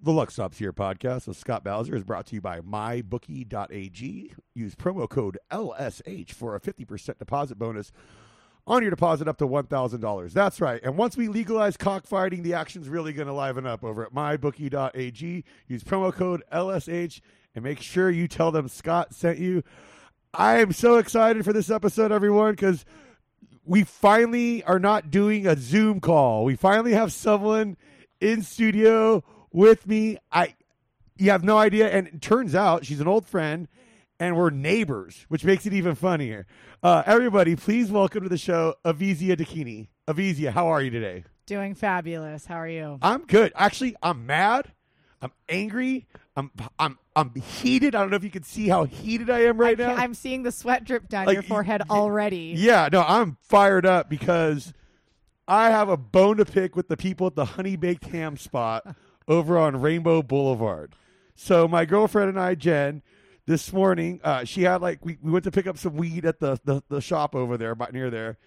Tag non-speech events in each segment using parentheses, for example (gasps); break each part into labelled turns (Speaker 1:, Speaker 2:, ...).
Speaker 1: The Luck Stops Here podcast with Scott Bowser is brought to you by mybookie.ag. Use promo code LSH for a 50% deposit bonus on your deposit up to $1,000. That's right. And once we legalize cockfighting, the action's really going to liven up over at mybookie.ag. Use promo code LSH and make sure you tell them Scott sent you. I am so excited for this episode, everyone, because we finally are not doing a Zoom call. We finally have someone in studio with me. I you have no idea, and it turns out she's an old friend, and we're neighbors, which makes it even funnier. Uh, everybody, please welcome to the show Ivizia Dakini. Ivizia, how are you today?
Speaker 2: Doing fabulous. How are you?
Speaker 1: I'm good. Actually, I'm mad. I'm angry. I'm I'm I'm heated. I don't know if you can see how heated I am right now.
Speaker 2: I'm seeing the sweat drip down
Speaker 1: Like,
Speaker 2: your forehead
Speaker 1: y-
Speaker 2: already.
Speaker 1: Yeah, no, I'm fired up because I have a bone to pick with the people at the Honey Baked Ham spot (laughs) over on Rainbow Boulevard. So my girlfriend and I, Jen, this morning, uh, she had like we, we went to pick up some weed at the, the the shop over there, about near there,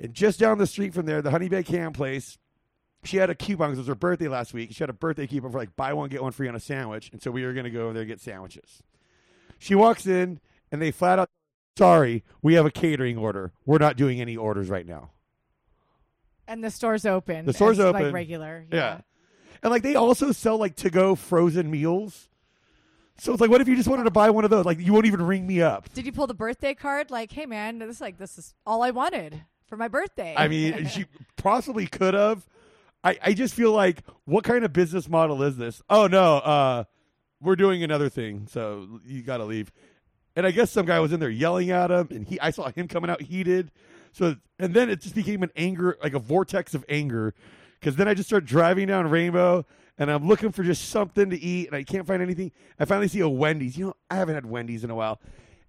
Speaker 1: and just down the street from there, the Honey Baked Ham place. She had a coupon because it was her birthday last week. She had a birthday coupon for like buy one get one free on a sandwich, and so we were going to go over there and get sandwiches. She walks in, and they flat out sorry, we have a catering order. We're not doing any orders right now.
Speaker 2: And the store's open.
Speaker 1: The store's open.
Speaker 2: Like regular.
Speaker 1: Yeah. And like they also sell like to go frozen meals. So it's like, what if you just wanted to buy one of those? Like you won't even ring me up.
Speaker 2: Did you pull the birthday card? Like, hey man, this is like this is all I wanted for my birthday.
Speaker 1: I mean, (laughs) she possibly could have. I, I just feel like, what kind of business model is this? Oh no, uh, we're doing another thing, so you got to leave. And I guess some guy was in there yelling at him, and he I saw him coming out heated. So and then it just became an anger, like a vortex of anger, because then I just start driving down Rainbow, and I'm looking for just something to eat, and I can't find anything. I finally see a Wendy's. You know, I haven't had Wendy's in a while.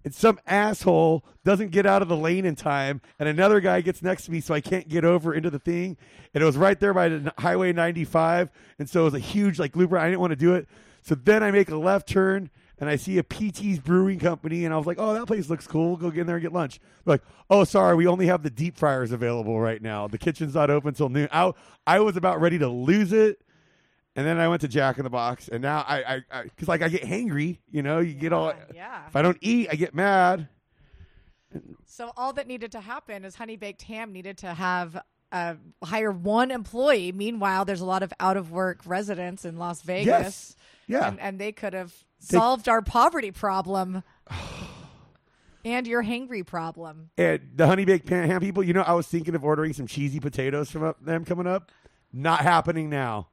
Speaker 1: And some asshole doesn't get out of the lane in time, and another guy gets next to me, so I can't get over into the thing. And it was right there by Highway 95, and so it was a huge like looper. I didn't want to do it, so then I make a left turn, and I see a PT's Brewing Company, and I was like, "Oh, that place looks cool. We'll go get in there and get lunch." They're like, "Oh, sorry, we only have the deep fryers available right now. The kitchen's not open till noon." I, I was about ready to lose it. And then I went to Jack in the Box, and now I, I, because like I get hangry, you know, you get all.
Speaker 2: yeah.
Speaker 1: If I don't eat, I get mad.
Speaker 2: So all that needed to happen is Honey Baked Ham needed to have uh, hire one employee. Meanwhile, there's a lot of out of work residents in Las Vegas.
Speaker 1: Yes. Yeah.
Speaker 2: And, and they could have
Speaker 1: They-
Speaker 2: solved our poverty problem and your hangry problem.
Speaker 1: And the honey baked pan ham people, you know, I was thinking of ordering some cheesy potatoes from up, them coming up. Not happening now.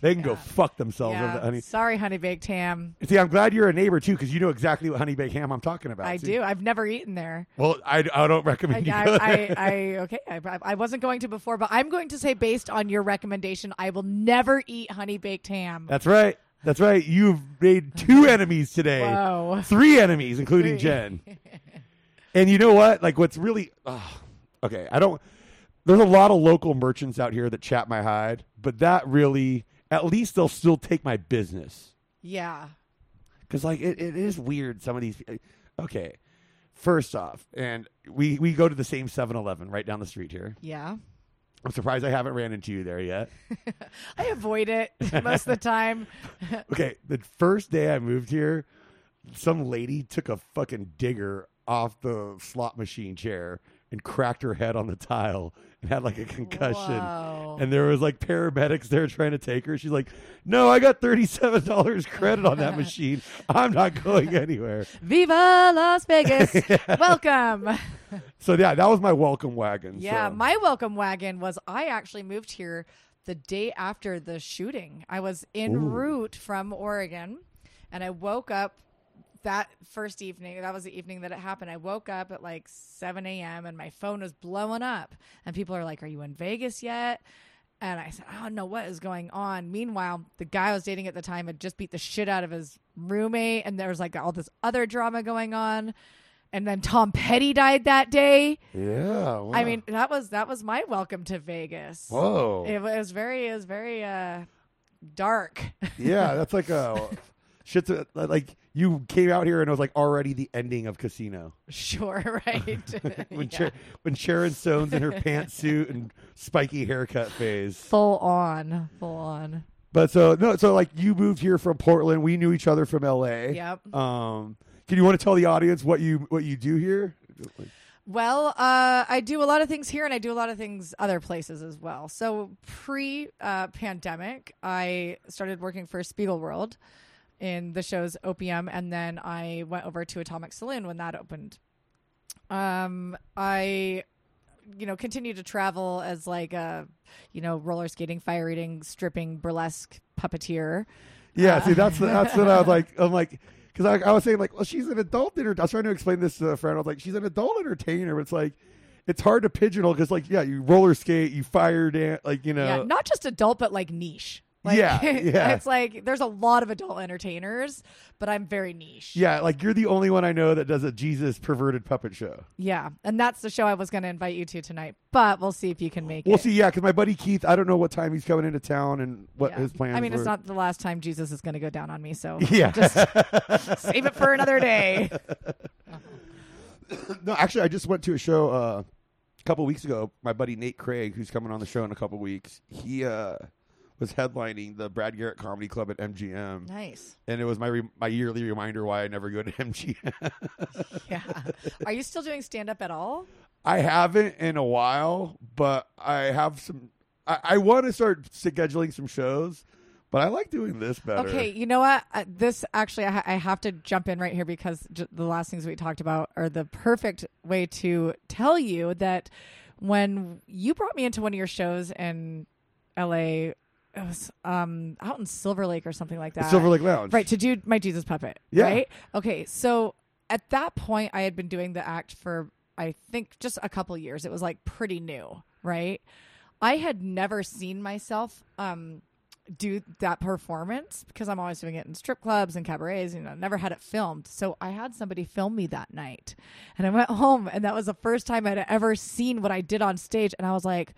Speaker 1: They can go
Speaker 2: Yeah.
Speaker 1: fuck themselves over the honey.
Speaker 2: Sorry, Honey Baked Ham.
Speaker 1: See, I'm glad you're a neighbor too, because you know exactly what honey baked ham I'm talking about.
Speaker 2: I
Speaker 1: See?
Speaker 2: do. I've never eaten there.
Speaker 1: Well, I, I don't
Speaker 2: I,
Speaker 1: recommend you
Speaker 2: I,
Speaker 1: go
Speaker 2: I,
Speaker 1: there.
Speaker 2: I okay. I, I wasn't going to before, but I'm going to say, based on your recommendation, I will never eat honey baked ham.
Speaker 1: That's right. That's right. You've made two enemies today.
Speaker 2: Whoa.
Speaker 1: Three enemies, including
Speaker 2: Three.
Speaker 1: Jen. (laughs) And you know what? Like, what's really oh, okay? I don't. There's a lot of local merchants out here that chat my hide, but that really, at least they'll still take my business
Speaker 2: Yeah.
Speaker 1: because, like, it, it is weird. Some of these. Uh, okay, first off, and we we go to the same 7-Eleven right down the street here.
Speaker 2: Yeah.
Speaker 1: I'm surprised I haven't ran into you there yet. (laughs)
Speaker 2: I avoid it (laughs) most of the time. (laughs)
Speaker 1: Okay, the first day I moved here, some lady took a fucking digger off the slot machine chair and cracked her head on the tile and had like a concussion.
Speaker 2: Whoa.
Speaker 1: And there was like paramedics there trying to take her. She's like, "No, I got thirty-seven dollars credit on that (laughs) machine. I'm not going anywhere."
Speaker 2: Viva Las Vegas. (laughs) Welcome.
Speaker 1: So yeah, that was my welcome wagon.
Speaker 2: Yeah,
Speaker 1: so.
Speaker 2: my welcome wagon was I actually moved here the day after the shooting. I was en
Speaker 1: Ooh.
Speaker 2: route from Oregon and I woke up that first evening. That was the evening that it happened. I woke up at like 7 a.m. and my phone was blowing up. And people are like, Are you in Vegas yet? And I said, I don't know what is going on. Meanwhile, the guy I was dating at the time had just beat the shit out of his roommate, and there was like all this other drama going on. And then Tom Petty died that day.
Speaker 1: yeah. wow.
Speaker 2: I mean, that was that was my welcome to Vegas.
Speaker 1: whoa.
Speaker 2: It was very it was very uh dark.
Speaker 1: yeah, that's like a (laughs) shit's a, like you came out here and it was like already the ending of Casino.
Speaker 2: sure, (laughs) right. (laughs) (laughs)
Speaker 1: when,
Speaker 2: Yeah.
Speaker 1: Sha- when Sharon Stone's in her pantsuit and spiky haircut phase.
Speaker 2: Full on, full on.
Speaker 1: But so no, so like you moved here from Portland. We knew each other from L.A.
Speaker 2: Yep.
Speaker 1: Um, can you want to tell the audience what you what you do here?
Speaker 2: Well, uh, I do a lot of things here, and I do a lot of things other places as well. So pre uh, pandemic, I started working for Spiegelworld in the shows Opium, and then I went over to Atomic Saloon when that opened. Um, I, you know, continue to travel as like a, you know, roller skating, fire eating, stripping, burlesque puppeteer.
Speaker 1: Yeah,
Speaker 2: Uh,
Speaker 1: see, that's that's what I was like. I'm like, because I, I was saying like, well, she's an adult enter. I was trying to explain this to a friend. I was like, she's an adult entertainer. But it's like, it's hard to pigeonhole because like, yeah, you roller skate, you fire dance, like you know,
Speaker 2: yeah, not just adult, but like niche. Like,
Speaker 1: Yeah, (laughs) yeah.
Speaker 2: it's like there's a lot of adult entertainers, but I'm very niche.
Speaker 1: yeah, like you're the only one I know that does a Jesus perverted puppet show.
Speaker 2: Yeah, and that's the show I was going to invite you to tonight, but we'll see if you can make it.
Speaker 1: We'll see. Yeah, because my buddy Keith, I don't know what time he's coming into town and what
Speaker 2: Yeah.
Speaker 1: his plans. Are.
Speaker 2: I mean,
Speaker 1: were.
Speaker 2: it's not the last time Jesus is going to go down on me, so (laughs)
Speaker 1: Yeah.
Speaker 2: just (laughs) save it for another day.
Speaker 1: no, actually, I just went to a show uh, a couple weeks ago. My buddy Nate Craig, who's coming on the show in a couple weeks, he uh, was headlining the Brad Garrett Comedy Club at MGM,
Speaker 2: Nice.
Speaker 1: and it was my re- my yearly reminder why I never go to (laughs) MGM.
Speaker 2: Yeah. Are you still doing stand up at all?
Speaker 1: I haven't in a while, but I have some. I, I want to start scheduling some shows, but I like doing this better.
Speaker 2: Okay, you know what? Uh, this actually, I, ha- I have to jump in right here because j- the last things we talked about are the perfect way to tell you that when you brought me into one of your shows in LA, it was um, out in Silver Lake or something like that.
Speaker 1: Silver Lake Lounge,
Speaker 2: Right, to do my Jesus puppet.
Speaker 1: Yeah.
Speaker 2: Right? Okay, so at that point, I had been doing the act for, I think, just a couple years. It was like pretty new, right? I had never seen myself um, do that performance because I'm always doing it in strip clubs and cabarets, you know, never had it filmed. So I had somebody film me that night. And I went home, and that was the first time I'd ever seen what I did on stage. And I was like,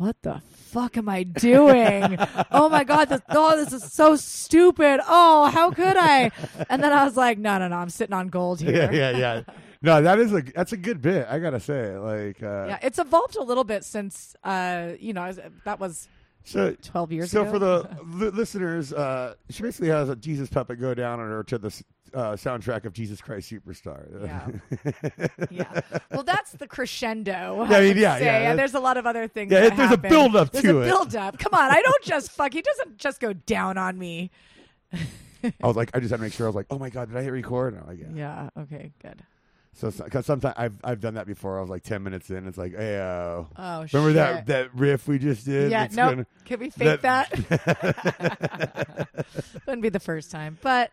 Speaker 2: what the fuck am I doing? (laughs) oh my god, this oh this is so stupid. Oh, how could I? And then I was like, no, no, no, I'm sitting on gold (laughs) here.
Speaker 1: yeah, yeah, yeah. No, that is a that's a good bit. I gotta say, like, uh,
Speaker 2: Yeah, it's evolved a little bit since uh, you know, that was
Speaker 1: so
Speaker 2: 12 years ago.
Speaker 1: so
Speaker 2: ago.
Speaker 1: for the (laughs) li- listeners, uh, she basically has a Jesus puppet go down on her to the uh, soundtrack of Jesus Christ Superstar.
Speaker 2: Yeah. (laughs) yeah. Well, that's the crescendo.
Speaker 1: Yeah, I
Speaker 2: I
Speaker 1: mean, yeah,
Speaker 2: say.
Speaker 1: yeah,
Speaker 2: And there's a lot of other things.
Speaker 1: Yeah, it- there's a
Speaker 2: happen.
Speaker 1: build-up
Speaker 2: There's
Speaker 1: to
Speaker 2: a
Speaker 1: it.
Speaker 2: build up. Come on, I don't just fuck. He doesn't just go down on me.
Speaker 1: I was like, I just had to make sure. I was like, oh my god, did I hit record? And I'm like, yeah.
Speaker 2: Yeah. Okay. Good.
Speaker 1: So because sometimes I've I've done that before. I was like ten minutes in. It's like, hey, uh,
Speaker 2: Oh,
Speaker 1: remember
Speaker 2: shit.
Speaker 1: that that riff we just did?
Speaker 2: Yeah. No.
Speaker 1: gonna-
Speaker 2: Can we fake that?
Speaker 1: that- (laughs) (laughs)
Speaker 2: Wouldn't be the first time, but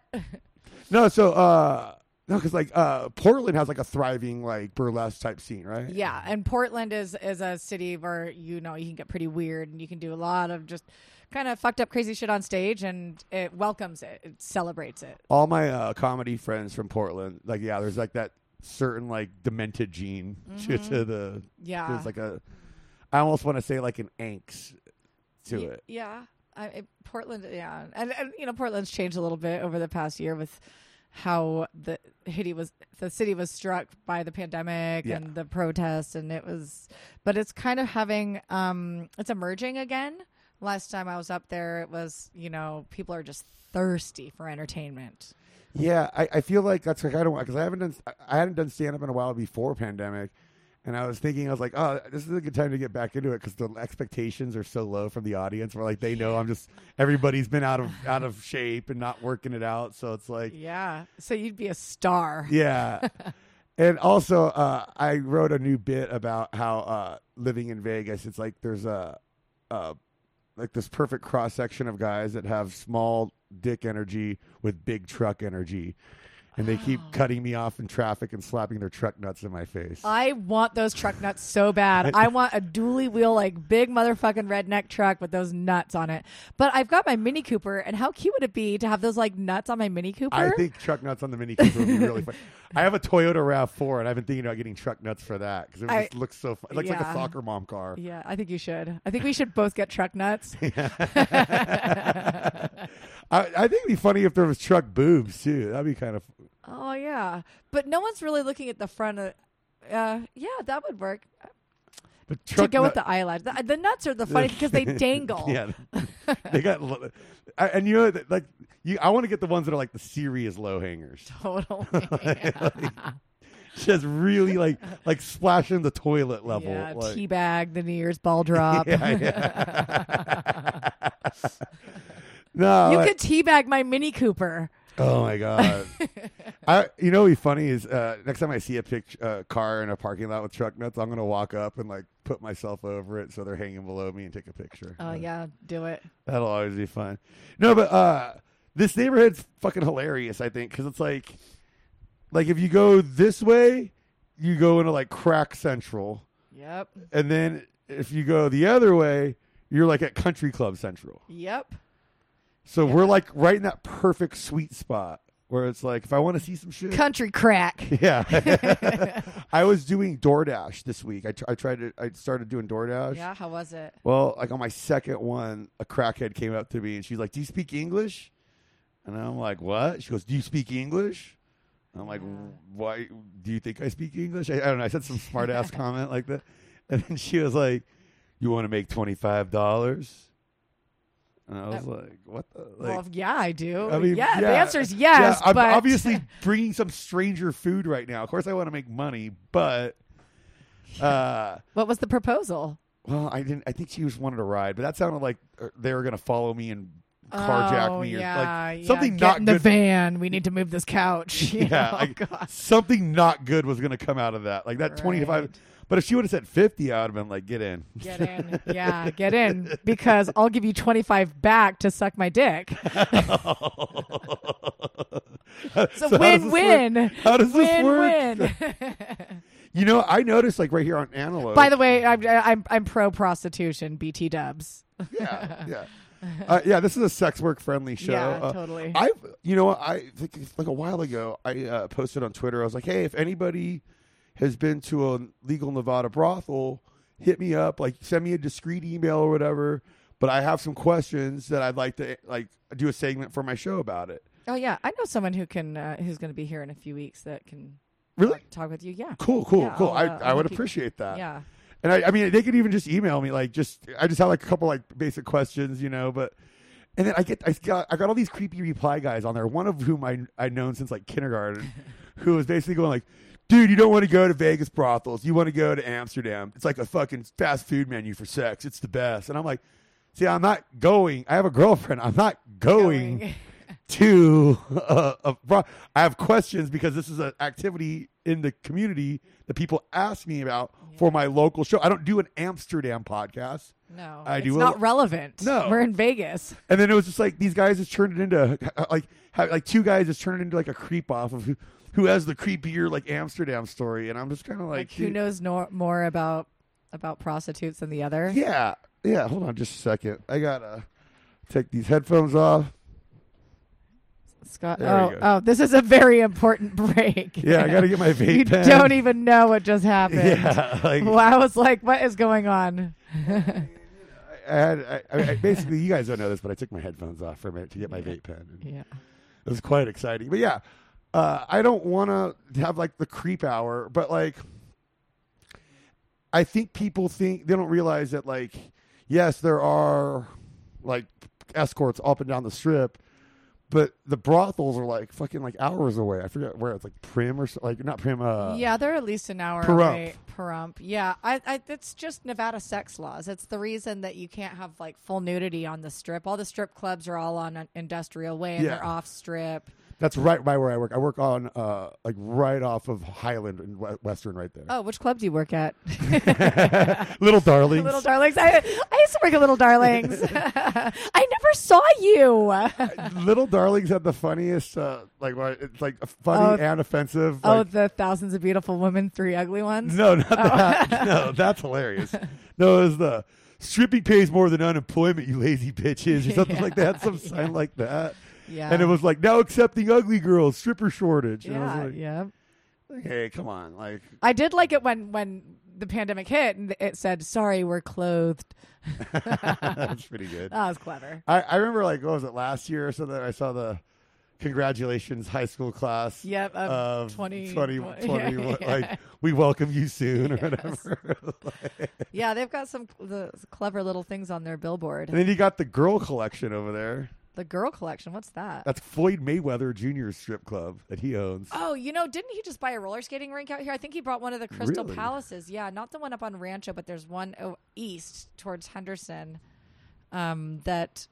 Speaker 1: no, so uh, no, because like uh, Portland has like a thriving like burlesque type scene, right?
Speaker 2: yeah. And Portland is is a city where you know you can get pretty weird and you can do a lot of just kind of fucked up crazy shit on stage and it welcomes it. It celebrates it.
Speaker 1: all my uh, comedy friends from Portland, like yeah, there's like that certain like demented gene (laughs) to, to the
Speaker 2: Yeah.
Speaker 1: there's like a I almost want to say like an angst to
Speaker 2: Y-
Speaker 1: it.
Speaker 2: Yeah, I, it, Portland. Yeah, and and you know Portland's changed a little bit over the past year with how the city was the city was struck by the pandemic
Speaker 1: Yeah.
Speaker 2: and the protests and it was but it's kind of having um it's emerging again. Last time i was up there it was you know people are just thirsty for entertainment.
Speaker 1: Yeah, I, I feel like that's like I don't because I haven't done I hadn't done stand up in a while before pandemic, and I was thinking I was like, oh, this is a good time to get back into it because the expectations are so low from the audience. Where like they know I'm just everybody's been out of out of shape and not working it out, so it's like
Speaker 2: yeah so you'd be a star
Speaker 1: yeah. and also, uh, I wrote a new bit about how uh, living in Vegas, it's like there's a, a like this perfect cross section of guys that have small dick energy with big truck energy. And they keep (sighs) cutting me off in traffic and slapping their truck nuts in my face.
Speaker 2: I want those truck nuts so bad. (laughs) I want a dually wheel, like big motherfucking redneck truck with those nuts on it. But I've got my Mini Cooper, and how cute would it be to have those like nuts on my Mini Cooper?
Speaker 1: I think truck nuts on the Mini Cooper would be really fun. (laughs) I have a Toyota RAV4, and I've been thinking about getting truck nuts for that because it
Speaker 2: I-
Speaker 1: just looks so fun. It looks like a soccer mom car.
Speaker 2: yeah, I think you should. I think we should both get truck nuts. (laughs)
Speaker 1: I, I think it'd be funny if there was truck boobs too. That'd be kind of
Speaker 2: oh yeah, but no one's really looking at the front of. Uh, yeah, that would work.
Speaker 1: But
Speaker 2: to go with the eyelash. The, the nuts are the (laughs) funny because they dangle. (laughs)
Speaker 1: yeah, they got. lo- I, and you know, like you, I want to get the ones that are like the serious low hangers. (laughs)
Speaker 2: Totally.
Speaker 1: Just really like like splashing the toilet level.
Speaker 2: Yeah,
Speaker 1: like,
Speaker 2: teabag, the New Year's ball drop.
Speaker 1: Yeah, yeah. no,
Speaker 2: you
Speaker 1: like-
Speaker 2: could teabag my Mini Cooper.
Speaker 1: Oh my god! (laughs) I you know what'd be funny is uh, next time I see a picture uh, car in a parking lot with truck nuts, I'm gonna walk up and like put myself over it so they're hanging below me and take a picture.
Speaker 2: Oh yeah, do it.
Speaker 1: That'll always be fun. No, but uh, this neighborhood's fucking hilarious. I think because it's like, like if you go this way, you go into like crack central,
Speaker 2: Yep.
Speaker 1: and then if you go the other way, you're like at country club central.
Speaker 2: Yep.
Speaker 1: So we're like right in that perfect sweet spot where it's like if I want to see some shit.
Speaker 2: Country crack. (laughs)
Speaker 1: Yeah, (laughs) I was doing DoorDash this week. I, tr- I tried to. I started doing DoorDash.
Speaker 2: yeah. How was it?
Speaker 1: Well, like on my second one, a crackhead came up to me and she's like, "Do you speak English?" And I'm like, "What?" She goes, "Do you speak English?" And I'm like. "Why? Do you think I speak English?" I, I don't know. I said some smart ass (laughs) comment like that, and then she was like, "You want to make twenty five dollars?" And I was like, "What the?" Like,
Speaker 2: well, yeah, I do.
Speaker 1: I mean,
Speaker 2: yeah, the answer is yes.
Speaker 1: yeah, I'm
Speaker 2: but
Speaker 1: obviously (laughs) bringing some stranger food right now. Of course, I want to make money, but uh,
Speaker 2: what was the proposal?
Speaker 1: well, I didn't. I think she just wanted a ride, but that sounded like uh, they were going to follow me and carjack
Speaker 2: oh,
Speaker 1: me or
Speaker 2: yeah,
Speaker 1: like
Speaker 2: yeah.
Speaker 1: something
Speaker 2: Get
Speaker 1: not
Speaker 2: in the van. We need to move this couch. (laughs)
Speaker 1: Yeah,
Speaker 2: know?
Speaker 1: like,
Speaker 2: oh, God.
Speaker 1: something not good was going to come out of that. Like that twenty five. But if she would have said fifty, I would have been like, "Get in."
Speaker 2: Get in. Yeah, get in because I'll give you 25 back to suck my dick. It's (laughs) a
Speaker 1: So this work?
Speaker 2: win-win.
Speaker 1: How does this work?
Speaker 2: Win-win. (laughs)
Speaker 1: You know, I noticed like right here on Antelope.
Speaker 2: By the way, I'm I'm, I'm pro prostitution. BT Dubs.
Speaker 1: yeah, (laughs) yeah, uh, yeah. This is a sex work friendly show.
Speaker 2: Yeah,
Speaker 1: Uh,
Speaker 2: totally.
Speaker 1: I've, you know, I think like a while ago, I uh, posted on Twitter. I was like, "Hey, if anybody has been to a legal Nevada brothel, hit me up. Like, send me a discreet email or whatever. But I have some questions that I'd like to like do a segment for my show about it.
Speaker 2: oh yeah, I know someone who can uh, who's going to be here in a few weeks that can
Speaker 1: Really
Speaker 2: talk, with you. Yeah.
Speaker 1: cool, cool,
Speaker 2: Yeah,
Speaker 1: cool.
Speaker 2: I'll,
Speaker 1: I
Speaker 2: uh,
Speaker 1: I
Speaker 2: I'll
Speaker 1: would appreciate that.
Speaker 2: Yeah.
Speaker 1: And I, I mean, they could even just email me, like, just I just have like a couple like basic questions, you know. But and then I get I got I got all these creepy reply guys on there. One of whom I I known since like kindergarten, (laughs) who was basically going like, "Dude, you don't want to go to Vegas brothels. You want to go to Amsterdam. It's like a fucking fast food menu for sex. It's the best." And I'm like, "See, I'm not going. I have a girlfriend. I'm not going."
Speaker 2: Going. (laughs)
Speaker 1: to uh, a bro- I have questions because this is an activity in the community that people ask me about for my local show. I don't do an Amsterdam podcast.
Speaker 2: No,
Speaker 1: I
Speaker 2: it's
Speaker 1: do a-
Speaker 2: not relevant.
Speaker 1: No.
Speaker 2: we're in Vegas.
Speaker 1: And then it was just like these guys just turned it into like like two guys just turned it into like a creep off of who, has the creepier like Amsterdam story, and I'm just kind of like,
Speaker 2: Like, who
Speaker 1: dude,
Speaker 2: knows nor- more about about prostitutes than the other?
Speaker 1: Yeah, yeah. Hold on, just a second. I gotta take these headphones off.
Speaker 2: Scott.
Speaker 1: There
Speaker 2: oh, oh, this is a very important (laughs) break. (laughs)
Speaker 1: Yeah, I gotta get my vape
Speaker 2: you
Speaker 1: pen.
Speaker 2: don't even know what just happened. (laughs)
Speaker 1: Yeah, like
Speaker 2: Well, I was like, what is going on?
Speaker 1: I had I, I, I- basically you guys don't know this, but I took my headphones off for a minute to get my vape pen.
Speaker 2: Yeah.
Speaker 1: It was quite exciting. But yeah, uh, I don't want to have like the creep hour, but like I think people think they don't realize that like yes, there are like escorts up and down the strip. But the brothels are like fucking like hours away. I forget where it's like Primm or so, like not Primm. Uh,
Speaker 2: yeah, they're at least an hour
Speaker 1: Pahrump.
Speaker 2: away. Pahrump. Yeah, I, I, it's just Nevada sex laws. It's the reason that you can't have like full nudity on the strip. All the strip clubs are all on an industrial way and
Speaker 1: Yeah.
Speaker 2: they're off strip.
Speaker 1: That's right by where I work. I work on uh like right off of Highland and Western, right there.
Speaker 2: Oh, which club do you work at? (laughs)
Speaker 1: Little darlings.
Speaker 2: Little Darlings. I, I used to work at Little Darlings. (laughs) I never saw you. (laughs)
Speaker 1: Little Darlings had the funniest, uh, like? It's like funny
Speaker 2: Oh.
Speaker 1: and offensive.
Speaker 2: oh,
Speaker 1: like-
Speaker 2: the thousands of beautiful women, three ugly ones.
Speaker 1: no, not
Speaker 2: Oh.
Speaker 1: that. no, that's hilarious. No, it was the stripping pays more than unemployment, you lazy bitches, or something
Speaker 2: Yeah,
Speaker 1: like that. Some
Speaker 2: yeah.
Speaker 1: sign like that.
Speaker 2: Yeah.
Speaker 1: And it was like now accepting ugly girls, stripper shortage. And I
Speaker 2: Yeah,
Speaker 1: was like,
Speaker 2: yeah.
Speaker 1: like, hey, come on, like
Speaker 2: I did like it when when the pandemic hit and it said, "Sorry, we're clothed." (laughs)
Speaker 1: that's pretty good.
Speaker 2: That was clever.
Speaker 1: I, I remember like what was it last year or something? I saw the congratulations, high school class.
Speaker 2: Yep, of
Speaker 1: Of
Speaker 2: 20
Speaker 1: 20,
Speaker 2: yeah,
Speaker 1: 21, (laughs)
Speaker 2: yeah.
Speaker 1: like we welcome you soon or whatever. (laughs)
Speaker 2: Yeah, they've got some the clever little things on their billboard.
Speaker 1: and then you got the girl collection over there.
Speaker 2: The girl collection. What's that?
Speaker 1: That's Floyd Mayweather Jr.'s strip club that he owns.
Speaker 2: Oh, you know, didn't he just buy a roller skating rink out here? I think he brought one of the Crystal
Speaker 1: Really?
Speaker 2: Palaces. Yeah, not the one up on Rancho, but there's one oh, east towards Henderson. Um, that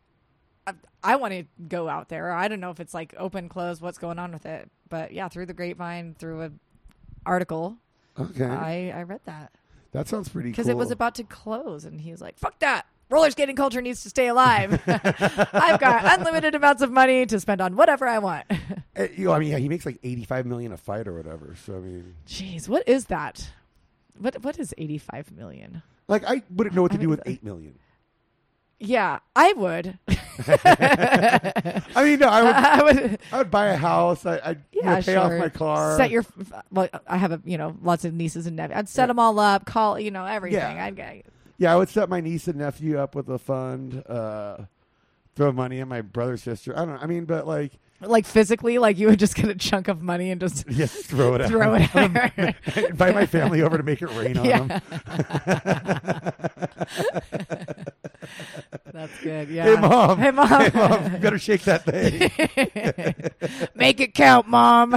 Speaker 2: I, I want to go out there. I don't know if it's like open, closed, what's going on with it, but yeah, through the grapevine, through a article,
Speaker 1: Okay,
Speaker 2: I I read that
Speaker 1: that sounds pretty cool.
Speaker 2: because it was about to close, and he was like, "Fuck that." Roller skating culture needs to stay alive. (laughs) I've got unlimited amounts of money to spend on whatever I want.
Speaker 1: Uh, you know, I mean, yeah, he makes like eighty-five million a fight or whatever. So I mean,
Speaker 2: Jeez, what is that? What what is eighty five million?
Speaker 1: like, I wouldn't know what to
Speaker 2: I
Speaker 1: do
Speaker 2: mean,
Speaker 1: with eight million.
Speaker 2: Yeah, I would. (laughs)
Speaker 1: I mean, no, I would. (laughs)
Speaker 2: I would.
Speaker 1: I would buy a house. I, I'd you
Speaker 2: Yeah,
Speaker 1: know, pay
Speaker 2: sure.
Speaker 1: off my car.
Speaker 2: Set your. Well, I have a you know lots of nieces and nephews. I'd set
Speaker 1: Yeah.
Speaker 2: them all up. Call you know everything.
Speaker 1: Yeah.
Speaker 2: I'd get
Speaker 1: yeah, I would set my niece and nephew up with a fund. Uh, throw money in my brother sister. I don't know. I mean, but like,
Speaker 2: like physically, like you would just get a chunk of money and just (laughs)
Speaker 1: just throw it (laughs) out.
Speaker 2: throw it. at her. (laughs)
Speaker 1: Invite my family over to make it rain on
Speaker 2: Yeah.
Speaker 1: them.
Speaker 2: That's good. Yeah.
Speaker 1: Hey mom.
Speaker 2: Hey mom.
Speaker 1: Hey mom. You better shake that thing.
Speaker 2: Make it count, mom.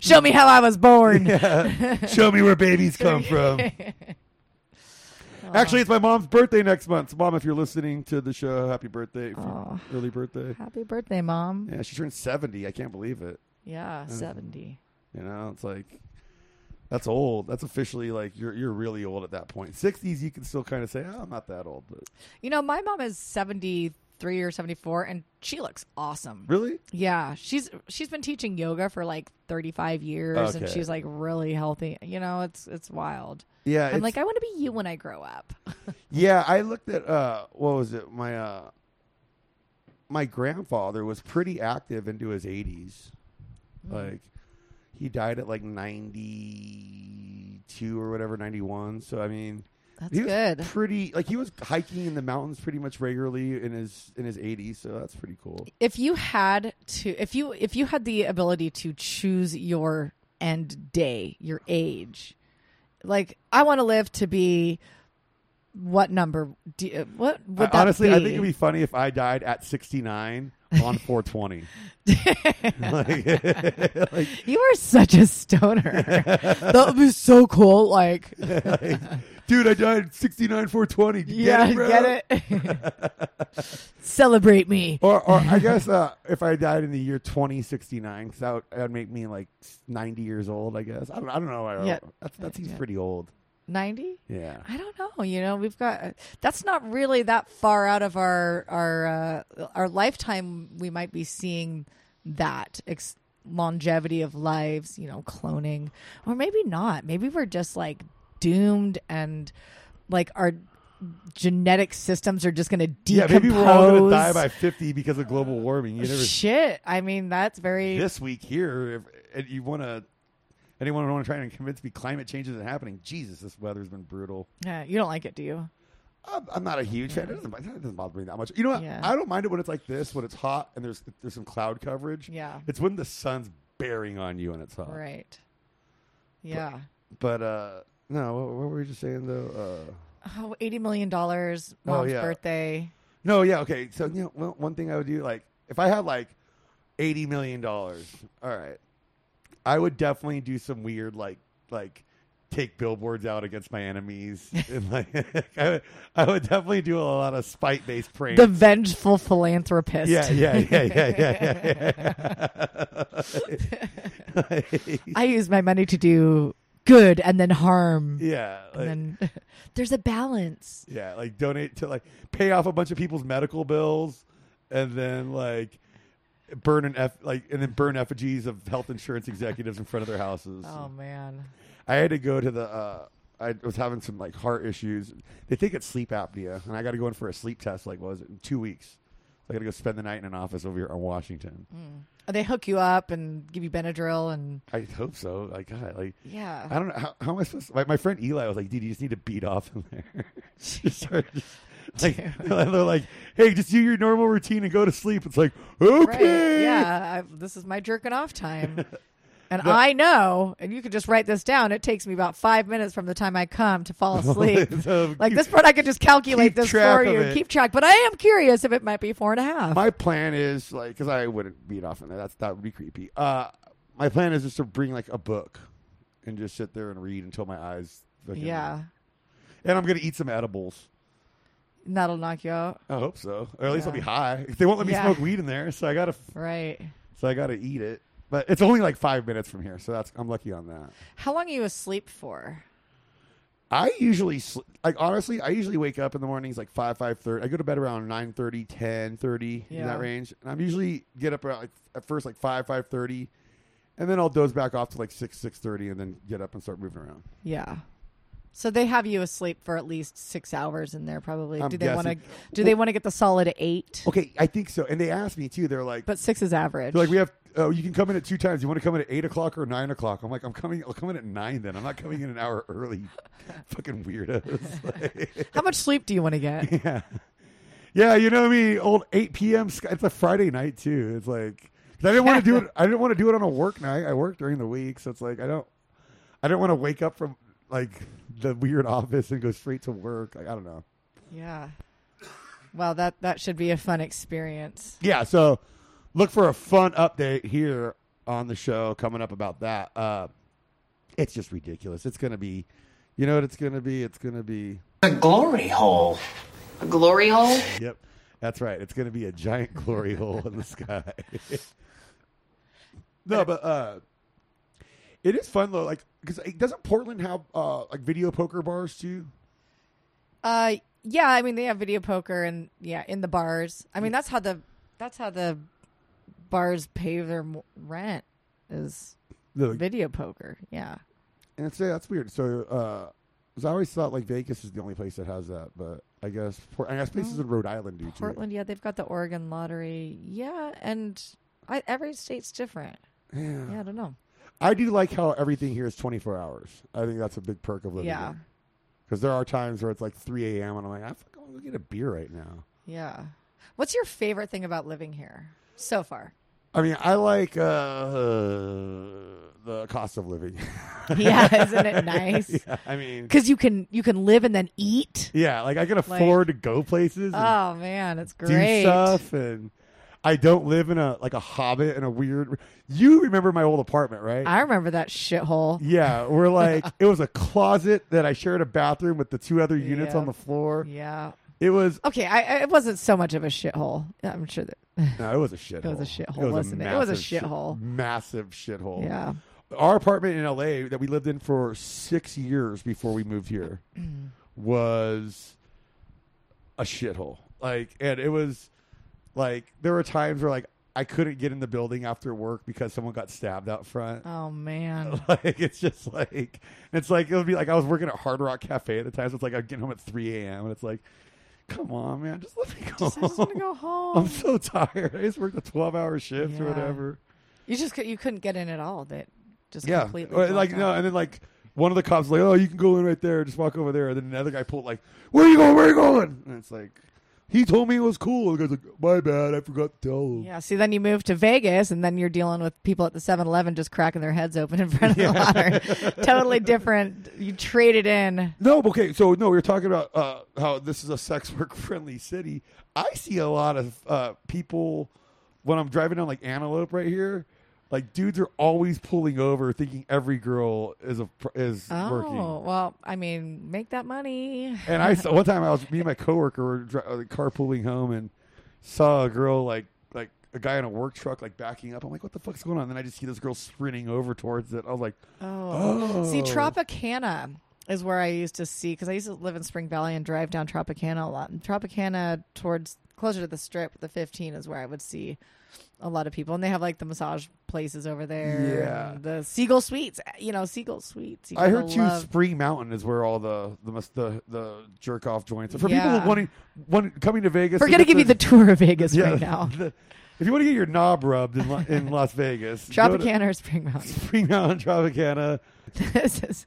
Speaker 2: Show me how I was born.
Speaker 1: Yeah. Show me where babies come from. Actually, it's my mom's birthday next month. So, mom, if you're listening to the show, happy birthday, early birthday.
Speaker 2: Happy birthday, mom.
Speaker 1: Yeah, she turned 70. I can't believe it.
Speaker 2: Yeah,
Speaker 1: Uh,
Speaker 2: seventy.
Speaker 1: You know, it's like that's old. That's officially like you're you're really old at that point. 60s, you can still kind of say, "Oh, I'm not that old." But
Speaker 2: You know, my mom is 73 or 74 and she looks awesome.
Speaker 1: really,
Speaker 2: Yeah, she's she's been teaching yoga for like 35 years and
Speaker 1: Okay.
Speaker 2: she's like really healthy. You know, it's it's wild.
Speaker 1: yeah,
Speaker 2: I'm
Speaker 1: it's-
Speaker 2: like I want to be you when I grow up. (laughs)
Speaker 1: yeah. I looked at uh, what was it? My uh, my grandfather was pretty active into his 80s.
Speaker 2: Hmm.
Speaker 1: Like he died at like 92 or whatever, 91. So I mean,
Speaker 2: That's
Speaker 1: he was
Speaker 2: good.
Speaker 1: pretty like he was hiking in the mountains pretty much regularly in his in his 80s. So that's pretty cool.
Speaker 2: If you had to if you if you had the ability to choose your end day, your age, like I want to live to be what number? Do, you- what would
Speaker 1: I- honestly,
Speaker 2: be?
Speaker 1: I think it'd be funny if I died at 69 on (laughs) 420. (laughs) like, (laughs) like,
Speaker 2: you are such a stoner. that would be so cool. Like,
Speaker 1: like, dude, I died 69 420. Get
Speaker 2: yeah,
Speaker 1: it,
Speaker 2: get it. (laughs) Celebrate me.
Speaker 1: Or, or I guess uh, if I died in the year 2069, because that would, that would make me like 90 years old. I guess I don't. I don't know. I,
Speaker 2: Yeah.
Speaker 1: That's, that seems
Speaker 2: Yeah.
Speaker 1: pretty old.
Speaker 2: 90?
Speaker 1: Yeah.
Speaker 2: I don't know. You know, we've got that's not really that far out of our our uh, our lifetime. We might be seeing that ex- longevity of lives. You know, cloning, or maybe not. Maybe we're just like doomed, and like our genetic systems are just going to decompose.
Speaker 1: Yeah, maybe we're all gonna die by 50 because of global warming. You never.
Speaker 2: Shit. I mean, that's very.
Speaker 1: this week here, if, and you want to. Anyone want to try and convince me climate change isn't happening? Jesus, this weather's been brutal.
Speaker 2: Yeah, you don't like it, do you?
Speaker 1: I'm, not a huge fan. It doesn't, it doesn't bother me that much. You know what?
Speaker 2: Yeah.
Speaker 1: I don't mind it when it's like this, when it's hot and there's there's some cloud coverage.
Speaker 2: Yeah.
Speaker 1: It's when the sun's bearing on you and it's hot.
Speaker 2: Right. Yeah.
Speaker 1: But uh no, what, what were we just saying though? Uh
Speaker 2: Oh, $80 million, mom's
Speaker 1: Oh, yeah.
Speaker 2: birthday.
Speaker 1: No, yeah, okay. So you know, well, one thing I would do, like, if I had like eighty million dollars, all right, I would definitely do some weird, like, like take billboards out against my enemies, (laughs) and like, (laughs) I would, I would definitely do a lot of spite based pranks.
Speaker 2: The vengeful philanthropist.
Speaker 1: yeah, yeah, yeah, yeah, yeah, yeah. yeah. (laughs)
Speaker 2: I use my money to do good and then harm.
Speaker 1: yeah, like,
Speaker 2: and then (laughs) there's a balance.
Speaker 1: yeah, like donate to like pay off a bunch of people's medical bills, and then like burn an eff like and then burn effigies of health insurance executives in front of their houses.
Speaker 2: Oh man.
Speaker 1: I had to go to the. Uh, I was having some like heart issues. They think it's sleep apnea, and I got to go in for a sleep test. Like, what was it in two weeks? I got to go spend the night in an office over here in Washington. Mm.
Speaker 2: They hook you up and give you Benadryl and
Speaker 1: I hope so. Like, God, like
Speaker 2: yeah.
Speaker 1: I don't know how, how am I supposed. To, like, my friend Eli was like, "Dude, you just need to beat off in there." (laughs) just (laughs) Like, (laughs) they're like, "Hey, just do your normal routine and go to sleep." It's like, okay,
Speaker 2: Right. Yeah. I, this is my jerking off time. And
Speaker 1: The-
Speaker 2: I know, and you could just write this down. It takes me about five minutes from the time I come to fall (laughs) asleep. Like this part, I could just calculate this for you,
Speaker 1: it.
Speaker 2: keep track. But I am curious if it might be four and a half.
Speaker 1: My plan is like, because I wouldn't beat off in there. That's that would be creepy. Uh, my plan is just to bring like a book and just sit there and read until my eyes.
Speaker 2: yeah,
Speaker 1: and I'm gonna eat some edibles.
Speaker 2: And that'll knock you out.
Speaker 1: I hope so, or at least I'll be high. They won't let me
Speaker 2: Yeah.
Speaker 1: smoke weed in there, so I gotta,
Speaker 2: Right.
Speaker 1: so I gotta eat it. But it's only like five minutes from here, so that's I'm lucky on that.
Speaker 2: How long are you asleep for?
Speaker 1: I usually sl- like honestly, I usually wake up in the mornings like five five thirty. I go to bed around 9.30, 10, 30, in that range, and I'm usually get up around like at first like five five thirty, and then I'll doze back off to like six six thirty, and then get up and start moving around.
Speaker 2: Yeah. So they have you asleep for at least six hours in there, probably.
Speaker 1: I'm
Speaker 2: do they want to? Do they want to get the solid eight?
Speaker 1: Okay, I think so. And they asked me too. They're like,
Speaker 2: But six is average.
Speaker 1: they're like we have. Oh, you can come in at two times. You want to come in at eight o'clock or nine o'clock? I'm like, I'm coming. I'll come in at nine. Then I'm not coming in an hour early. (laughs) Fucking weirdos. (laughs)
Speaker 2: How much sleep do you want to get? (laughs)
Speaker 1: Yeah. Yeah, you know me, old 8 p.m. sky- It's a Friday night too. It's like I didn't want to do it. I didn't want to do it on a work night. I work during the week, so it's like I don't. I don't want to wake up from like the weird (laughs) office and go straight to work. Like I don't know.
Speaker 2: yeah. Well, that that should be a fun experience.
Speaker 1: Yeah, so look for a fun update here on the show coming up about that. Uh, it's just ridiculous. It's gonna be, you know what it's gonna be? It's gonna be.
Speaker 3: A glory hole.
Speaker 4: A glory hole?
Speaker 1: Yep, that's right. It's gonna be a giant glory hole in the sky. (laughs) no, but uh, it is fun though. Like, because doesn't Portland have uh like video poker bars too?
Speaker 2: Uh, yeah. I mean, they have video poker and yeah, in the bars. I mean, that's how the that's how the bars pay their rent is
Speaker 1: The,
Speaker 2: video poker. Yeah.
Speaker 1: and it's, yeah, that's weird. So, uh, I always thought like Vegas is the only place that has that, but I guess Port- I guess places
Speaker 2: Oh.
Speaker 1: in Rhode Island do too.
Speaker 2: Portland, yeah, they've got the Oregon lottery. Yeah, and I, every state's different.
Speaker 1: Yeah.
Speaker 2: Yeah, I don't know.
Speaker 1: I do like how everything here is 24 hours. I think that's a big perk of living
Speaker 2: here.
Speaker 1: Because there are times where it's like 3 a.m. and I'm like, I fucking want to get a beer right now.
Speaker 2: Yeah. What's your favorite thing about living here so far?
Speaker 1: I mean, I like uh, the cost of living. (laughs)
Speaker 2: Yeah, isn't it (laughs) nice?
Speaker 1: yeah, I mean,
Speaker 2: Because you can you can live and then eat.
Speaker 1: yeah, like I can afford to go places and
Speaker 2: Oh man, it's great.
Speaker 1: stuff, and I don't live in a like a hobbit in a weird. You remember my old apartment, right?
Speaker 2: I remember that shithole.
Speaker 1: yeah, we're like (laughs) it was a closet that I shared a bathroom with the two other units
Speaker 2: Yeah.
Speaker 1: on the floor.
Speaker 2: Yeah.
Speaker 1: It was
Speaker 2: Okay, I, it wasn't so much of a shithole. I'm sure that.
Speaker 1: no, it was a shithole. (laughs)
Speaker 2: It was a shithole, wasn't it? It was a
Speaker 1: massive shit-
Speaker 2: shithole.
Speaker 1: massive shithole.
Speaker 2: Yeah.
Speaker 1: our apartment in LA that we lived in for six years before we moved here (clears throat) was a shithole. Like, and it was like there were times where like I couldn't get in the building after work because someone got stabbed out front.
Speaker 2: Oh (laughs) man.
Speaker 1: Like it's just like it's like it would be like I was working at Hard Rock Cafe at the time, so it's like I'd get home at three a.m. and it's like, come on, man, just let me go.
Speaker 2: I just want to go (laughs)
Speaker 1: I'm so tired. I just worked a twelve-hour shift or whatever.
Speaker 2: You just you couldn't get in at all. That just
Speaker 1: Yeah,
Speaker 2: completely
Speaker 1: like
Speaker 2: blocked
Speaker 1: no, and then like one of the cops was like, "Oh, you can go in right there. Just walk over there." And then another guy pulled like, "Where are you going? Where are you going?" And it's like, he told me it was cool. The guy's like, "My bad, I forgot to tell him."
Speaker 2: Yeah, see, then you move to Vegas, and then you're dealing with people at the 7 Eleven just cracking their heads open in front of the ladder. (laughs) totally different. You trade it in.
Speaker 1: No, okay. So no, we are talking about uh, how this is a sex work (laughs) friendly city. I see a lot of uh, people when I'm driving down like Antelope right here. Like dudes are always pulling over, thinking every girl is a is
Speaker 2: Oh,
Speaker 1: working.
Speaker 2: well, I mean, make that money.
Speaker 1: And I saw (laughs) one time I was me and my coworker were dri- uh, carpooling home and saw a girl like like a guy in a work truck like backing up. I'm like, what the fuck's going on? And then I just see this girl sprinting over towards it. I was like,
Speaker 2: Oh. See,
Speaker 1: Oh.
Speaker 2: Tropicana is where I used to see because I used to live in Spring Valley and drive down Tropicana a lot. And Tropicana towards closer to the strip, the 15 is where I would see a lot of people, and they have like the massage places over there.
Speaker 1: Yeah.
Speaker 2: the Seagull Suites. You know, Seagull Suites.
Speaker 1: I heard too.
Speaker 2: love-
Speaker 1: Spring Mountain is where all the the the, the jerk off joints. are. For
Speaker 2: Yeah.
Speaker 1: people wanting one coming to Vegas,
Speaker 2: We're gonna give you the tour of Vegas
Speaker 1: yeah,
Speaker 2: right now.
Speaker 1: the- if you want to get your knob rubbed in, in Las Vegas,
Speaker 2: Tropicana or Spring Mountain.
Speaker 1: Spring Mountain, Tropicana. (laughs)
Speaker 2: this is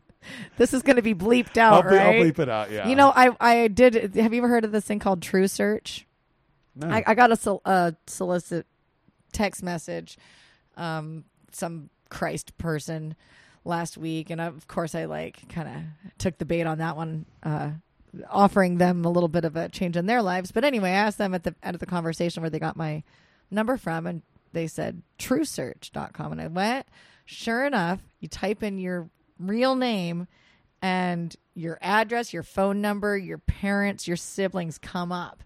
Speaker 2: this is going to be bleeped
Speaker 1: I'll,
Speaker 2: out,
Speaker 1: ble- I'll bleep it out. Yeah.
Speaker 2: You know, I I did. Have you ever heard of this thing called True Search?
Speaker 1: No.
Speaker 2: I, I got a, sol- a solicit text message, um, some Christ person last week, and of course I like kind of took the bait on that one, uh, offering them a little bit of a change in their lives. But anyway, I asked them at the end of the conversation where they got my number from, and they said truesearch.com, and I went. Sure enough, you type in your real name and your address, your phone number, your parents, your siblings come up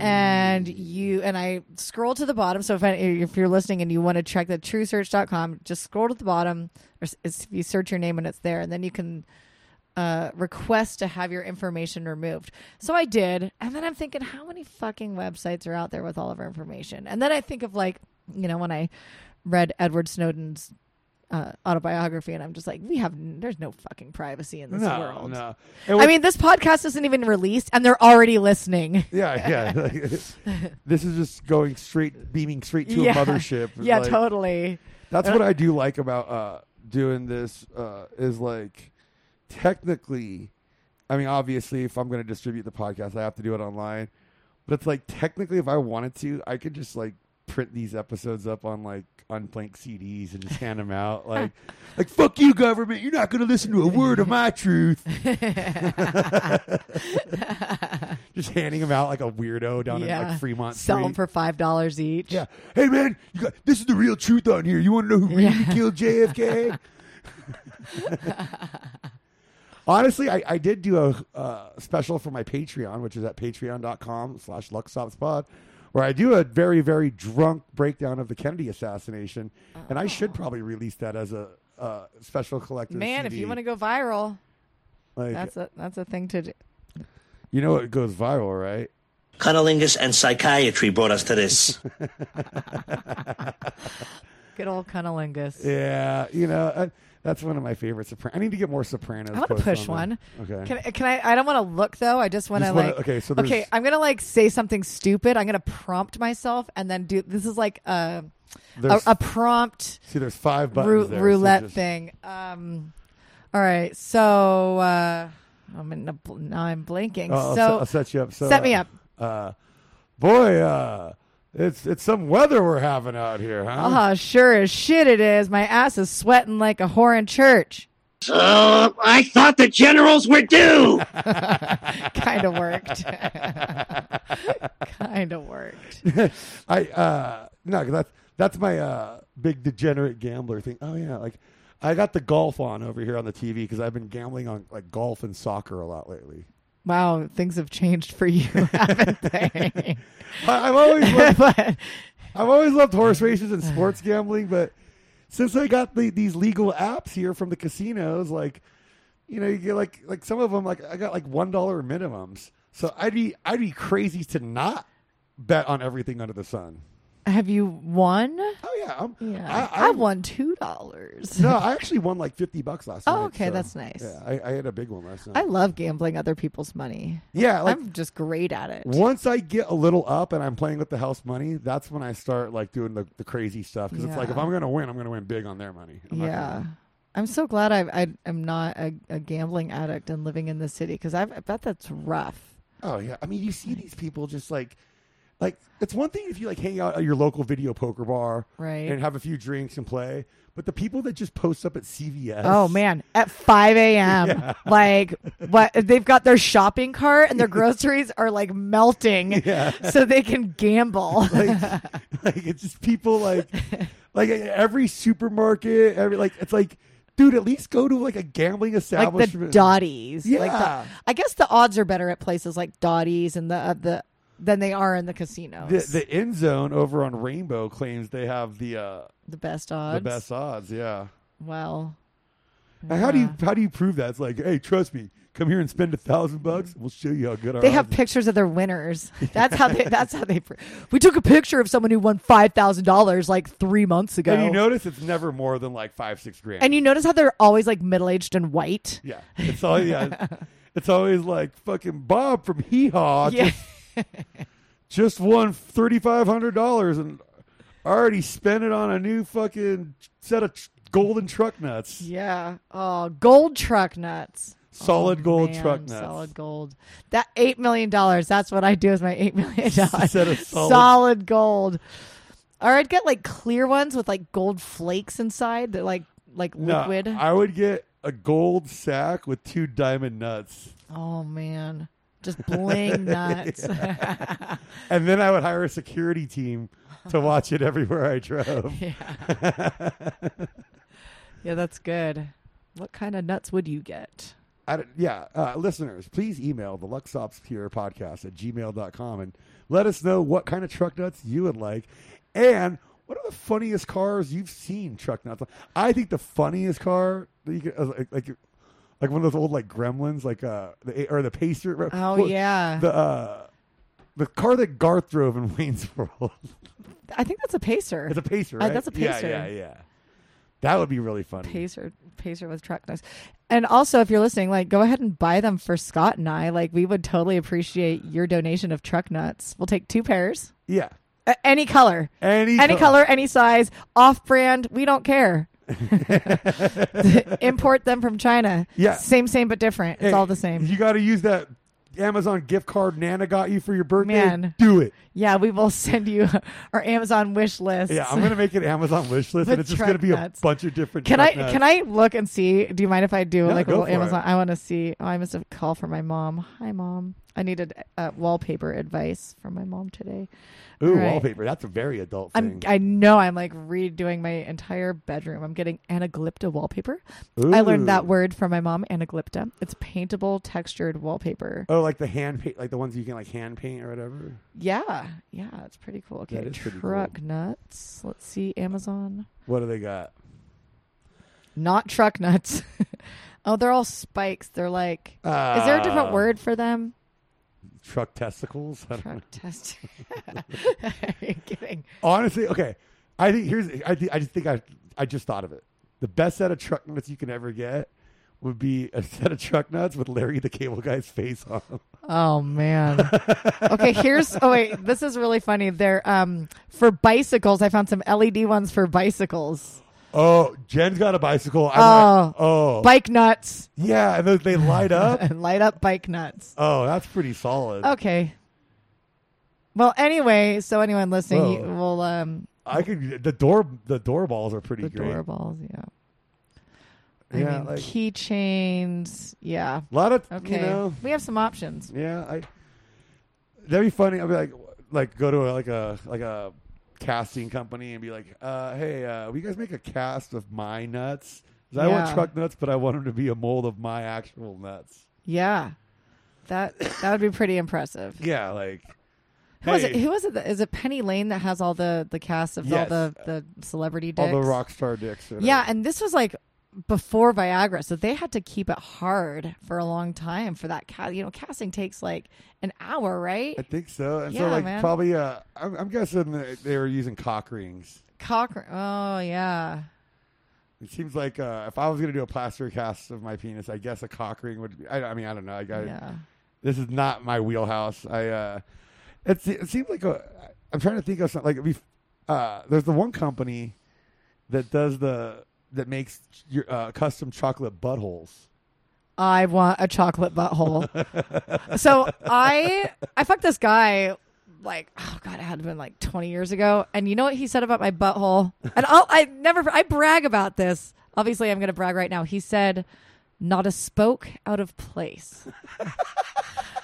Speaker 2: and you and I scroll to the bottom. So if I, if you're listening and you want to check the truesearch.com, just scroll to the bottom. Or if you search your name and it's there, and then you can uh, request to have your information removed. So I did, and then I'm thinking, how many fucking websites are out there with all of our information? And then I think of like, you know, when I read Edward Snowden's uh, autobiography, and I'm just like, we have there's no fucking privacy in this
Speaker 1: no,
Speaker 2: world.
Speaker 1: no.
Speaker 2: I mean, this podcast isn't even released, and they're already listening.
Speaker 1: yeah, yeah. (laughs) like, this is just going straight, beaming straight to
Speaker 2: Yeah.
Speaker 1: a mothership.
Speaker 2: Yeah,
Speaker 1: Like,
Speaker 2: totally.
Speaker 1: That's what I do like about uh, doing this. Uh, is like technically, I mean, obviously, if I'm going to distribute the podcast, I have to do it online. But it's like technically, if I wanted to, I could just like print these episodes up on like on blank CDs and just (laughs) hand them out. (laughs) Like, like fuck you, government. You're not going to listen to a word of my truth. (laughs) just handing them out like a weirdo down in like Fremont
Speaker 2: Sell
Speaker 1: Street.
Speaker 2: them for five dollars each.
Speaker 1: Yeah. Hey man, you got this is the real truth on here. You want to know who really
Speaker 2: Yeah.
Speaker 1: killed JFK? Honestly, I, I did do a uh, special for my Patreon, which is at patreon.com slash luckstopspod, where I do a very, very drunk breakdown of the Kennedy assassination. And I should probably release that as a uh, special collector.
Speaker 2: Man, if you want to go viral,
Speaker 1: like,
Speaker 2: that's a that's a thing to do.
Speaker 1: you know it goes viral, right?
Speaker 3: Cunnilingus and psychiatry brought us to this. (laughs)
Speaker 2: Good old cunnilingus.
Speaker 1: Yeah, you know, uh, that's one of my favorite Sopranos. I need to get more Sopranos.
Speaker 2: I want to push
Speaker 1: on
Speaker 2: one.
Speaker 1: Okay.
Speaker 2: Can, I- can I? I don't want to look though. I just want to like.
Speaker 1: okay, so there's-
Speaker 2: okay, I'm gonna like say something stupid. I'm gonna prompt myself and then do. This is like a a,
Speaker 1: There's-
Speaker 2: a prompt
Speaker 1: See, there's five buttons
Speaker 2: rou-
Speaker 1: there, so
Speaker 2: roulette
Speaker 1: just-
Speaker 2: thing. Um, all right, so uh, I'm in a, bl- now I'm blinking.
Speaker 1: Oh, I'll,
Speaker 2: so
Speaker 1: I'll set you up. So,
Speaker 2: set me
Speaker 1: uh,
Speaker 2: up.
Speaker 1: Uh, boy, uh, it's it's some weather we're having out here, huh?
Speaker 2: Oh, sure as shit it is. My ass is sweating like a whore in church.
Speaker 3: So I thought the generals were due. (laughs) (laughs)
Speaker 2: kind of worked. (laughs) kind of worked.
Speaker 1: I uh, no, 'cause that's that's my uh big degenerate gambler thing. Oh yeah, like I got the golf on over here on the TV because I've been gambling on like golf and soccer a lot lately.
Speaker 2: Wow, things have changed for you, (laughs) haven't they?
Speaker 1: I, I've always (laughs) loved,
Speaker 2: but
Speaker 1: I've always loved horse races and sports gambling, but since I got the, these legal apps here from the casinos, like you know, you get like like some of them like I got like one dollar minimums. So I'd be I'd be crazy to not bet on everything under the sun.
Speaker 2: Have you won?
Speaker 1: Oh yeah, I'm,
Speaker 2: Yeah,
Speaker 1: I,
Speaker 2: I, won two dollars.
Speaker 1: No, I actually won like fifty bucks last
Speaker 2: Oh,
Speaker 1: night.
Speaker 2: okay,
Speaker 1: so,
Speaker 2: that's nice.
Speaker 1: Yeah, I, I had a big one last night.
Speaker 2: I love gambling other people's money.
Speaker 1: yeah, like
Speaker 2: I'm just great at it.
Speaker 1: once I get a little up and I'm playing with the house money, that's when I start like doing the, the crazy stuff because it's like if I'm gonna win, I'm gonna win big on their money. I'm
Speaker 2: Yeah. I'm so glad I, I am not a, a gambling addict and living in the city because I bet that's rough.
Speaker 1: Oh yeah, I mean you see these people just like, like it's one thing if you like hang out at your local video poker bar
Speaker 2: Right.
Speaker 1: and have a few drinks and play, but the people that just post up at CVS.
Speaker 2: Oh man, at 5 a.m. (laughs)
Speaker 1: Yeah.
Speaker 2: Like what they've got their shopping cart and their groceries are like melting (laughs)
Speaker 1: Yeah.
Speaker 2: so they can gamble. (laughs)
Speaker 1: like, like it's just people like, like every supermarket, every like it's like, dude, at least go to like a gambling
Speaker 2: like the
Speaker 1: establishment.
Speaker 2: Dotty's.
Speaker 1: Yeah.
Speaker 2: Like the, I guess the odds are better at places like Dotty's and the uh, the than they are in the casinos.
Speaker 1: the the end zone over on Rainbow claims they have the uh
Speaker 2: The best odds.
Speaker 1: the best odds. Yeah.
Speaker 2: Well,
Speaker 1: And how do you how do you prove that? It's like, hey, trust me, come here and spend a thousand bucks. We'll show you how good our
Speaker 2: They have
Speaker 1: odds are."
Speaker 2: pictures of their winners. (laughs) That's how they. That's how they. We took a picture of someone who won five thousand dollars like three months ago.
Speaker 1: And you notice it's never more than like five six grand.
Speaker 2: And you notice how they're always like middle aged and white.
Speaker 1: yeah, it's all yeah. (laughs) It's always like fucking Bob from Hee Haw
Speaker 2: Yeah.
Speaker 1: just, just won thirty five hundred dollars and already spent it on a new fucking set of tr- golden truck nuts.
Speaker 2: Yeah. Oh, gold truck nuts.
Speaker 1: Solid
Speaker 2: Oh,
Speaker 1: gold
Speaker 2: man,
Speaker 1: truck nuts.
Speaker 2: Solid gold. That eight million dollars. That's what I do with my eight million dollars. (laughs)
Speaker 1: Set of solid-
Speaker 2: solid gold. Or I'd get like clear ones with like gold flakes inside that like like
Speaker 1: No,
Speaker 2: liquid.
Speaker 1: I would get a gold sack with two diamond nuts.
Speaker 2: oh man. Just bling nuts. (laughs) (laughs)
Speaker 1: And then I would hire a security team to watch it everywhere I drove. (laughs)
Speaker 2: yeah. yeah, that's good. What kind of nuts would you get?
Speaker 1: I yeah, uh, listeners, please email the Luck Stops Here podcast at gmail.com and let us know what kind of truck nuts you would like. And what are the funniest cars you've seen truck nuts? I think the funniest car that you could, uh, like, like, like one of those old like gremlins, like uh, the, or the Pacer.
Speaker 2: Oh
Speaker 1: Well,
Speaker 2: yeah.
Speaker 1: The, uh, the car that Garth drove in (laughs) Wayne's World.
Speaker 2: I think that's a pacer.
Speaker 1: it's a Pacer,
Speaker 2: Uh, that's a Pacer.
Speaker 1: yeah, yeah. yeah. That would be really funny.
Speaker 2: pacer pacer with truck nuts. And also if you're listening, like go ahead and buy them for Scott and I. Like we would totally appreciate your donation of truck nuts. We'll take two pairs.
Speaker 1: Yeah.
Speaker 2: A- any color.
Speaker 1: Any,
Speaker 2: Any
Speaker 1: co-
Speaker 2: color, any size, off brand, we don't care. (laughs) Import them from China.
Speaker 1: Yeah.
Speaker 2: Same, same, but different. It's
Speaker 1: Hey,
Speaker 2: all the same.
Speaker 1: You got to use that Amazon gift card Nana got you for your birthday.
Speaker 2: Man.
Speaker 1: Do it.
Speaker 2: Yeah, we will send you (laughs) our Amazon wish list.
Speaker 1: Yeah, I'm gonna make an Amazon wish list, (laughs) and it's just
Speaker 2: truck
Speaker 1: gonna be
Speaker 2: nuts.
Speaker 1: a bunch of different.
Speaker 2: Can I can I look and see? Do you mind if I do
Speaker 1: No,
Speaker 2: like a
Speaker 1: go
Speaker 2: little
Speaker 1: for it.
Speaker 2: Amazon? I want to see. Oh, I missed a call from my mom. Hi, mom. I needed uh, wallpaper advice from my mom today.
Speaker 1: Ooh,
Speaker 2: Right.
Speaker 1: wallpaper. That's a very adult
Speaker 2: I'm.
Speaker 1: thing.
Speaker 2: I know. I'm like redoing my entire bedroom. I'm getting anaglypta wallpaper. Ooh. I learned that word from my mom. Anaglypta. It's paintable, textured wallpaper.
Speaker 1: Oh, like the hand paint, like the ones you can like hand paint or whatever.
Speaker 2: Yeah, yeah, it's pretty cool. Okay,
Speaker 1: That is pretty
Speaker 2: truck nuts. Let's see, Amazon.
Speaker 1: What do they got?
Speaker 2: Not truck nuts. (laughs) oh, they're all spikes. They're like.
Speaker 1: Uh,
Speaker 2: Is there a different word for them?
Speaker 1: Truck testicles. I don't know.
Speaker 2: Truck test. (laughs) Are kidding?
Speaker 1: Honestly, okay. I think here's. I think I just think I. I just thought of it. The best set of truck nuts you can ever get would be a set of truck nuts with Larry the Cable Guy's face on them.
Speaker 2: Oh man. okay, here's. Oh wait, this is really funny. They're um for bicycles. I found some LED ones for bicycles.
Speaker 1: Oh, Jen's got a bicycle. I'm
Speaker 2: Oh.
Speaker 1: like, oh,
Speaker 2: Bike nuts
Speaker 1: yeah, and they light up. (laughs)
Speaker 2: and light up bike nuts.
Speaker 1: oh, that's pretty solid.
Speaker 2: Okay. Well, anyway, so anyone listening, you
Speaker 1: Whoa.
Speaker 2: will um
Speaker 1: I could the door the door balls are pretty
Speaker 2: the
Speaker 1: great.
Speaker 2: door balls, yeah. I
Speaker 1: Yeah,
Speaker 2: mean,
Speaker 1: like-
Speaker 2: keychains, yeah.
Speaker 1: A lot of
Speaker 2: Okay,
Speaker 1: you know,
Speaker 2: we have some options.
Speaker 1: yeah. I that'd be funny. I'd be like, like go to a, like a like a casting company and be like, uh, hey, uh, will you guys make a cast of my nuts? 'Cause I want
Speaker 2: Yeah.
Speaker 1: truck nuts, but I want them to be a mold of my actual nuts.
Speaker 2: Yeah, that that would be pretty impressive. (laughs)
Speaker 1: Yeah, like
Speaker 2: Who was it?
Speaker 1: hey,
Speaker 2: Who was it? that- Is it Penny Lane that has all the the cast of
Speaker 1: Yes.
Speaker 2: all the the celebrity
Speaker 1: all the rock star dicks. or
Speaker 2: Yeah, and this was like before Viagra, so they had to keep it hard for a long time for that cast. You know, casting takes like an hour, right?
Speaker 1: I think so. And so
Speaker 2: Yeah,
Speaker 1: like
Speaker 2: man.
Speaker 1: probably uh, I'm, I'm guessing that they were using cock rings.
Speaker 2: Cock. Oh yeah.
Speaker 1: It seems like uh, if I was going to do a plaster cast of my penis, I guess a cock ring would be. I, I mean, I don't know. I got
Speaker 2: yeah.
Speaker 1: this is not my wheelhouse. I uh, it, it seems like a. I'm trying to think of something like we. Uh, there's the one company that does the that makes your uh, custom chocolate buttholes.
Speaker 2: I want a chocolate butthole. (laughs) so I I fucked this guy like oh god it had been like 20 years ago. And you know what he said about my butthole? And I'll, I never I brag about this. Obviously I'm gonna brag right now. He said not a spoke out of place. (laughs)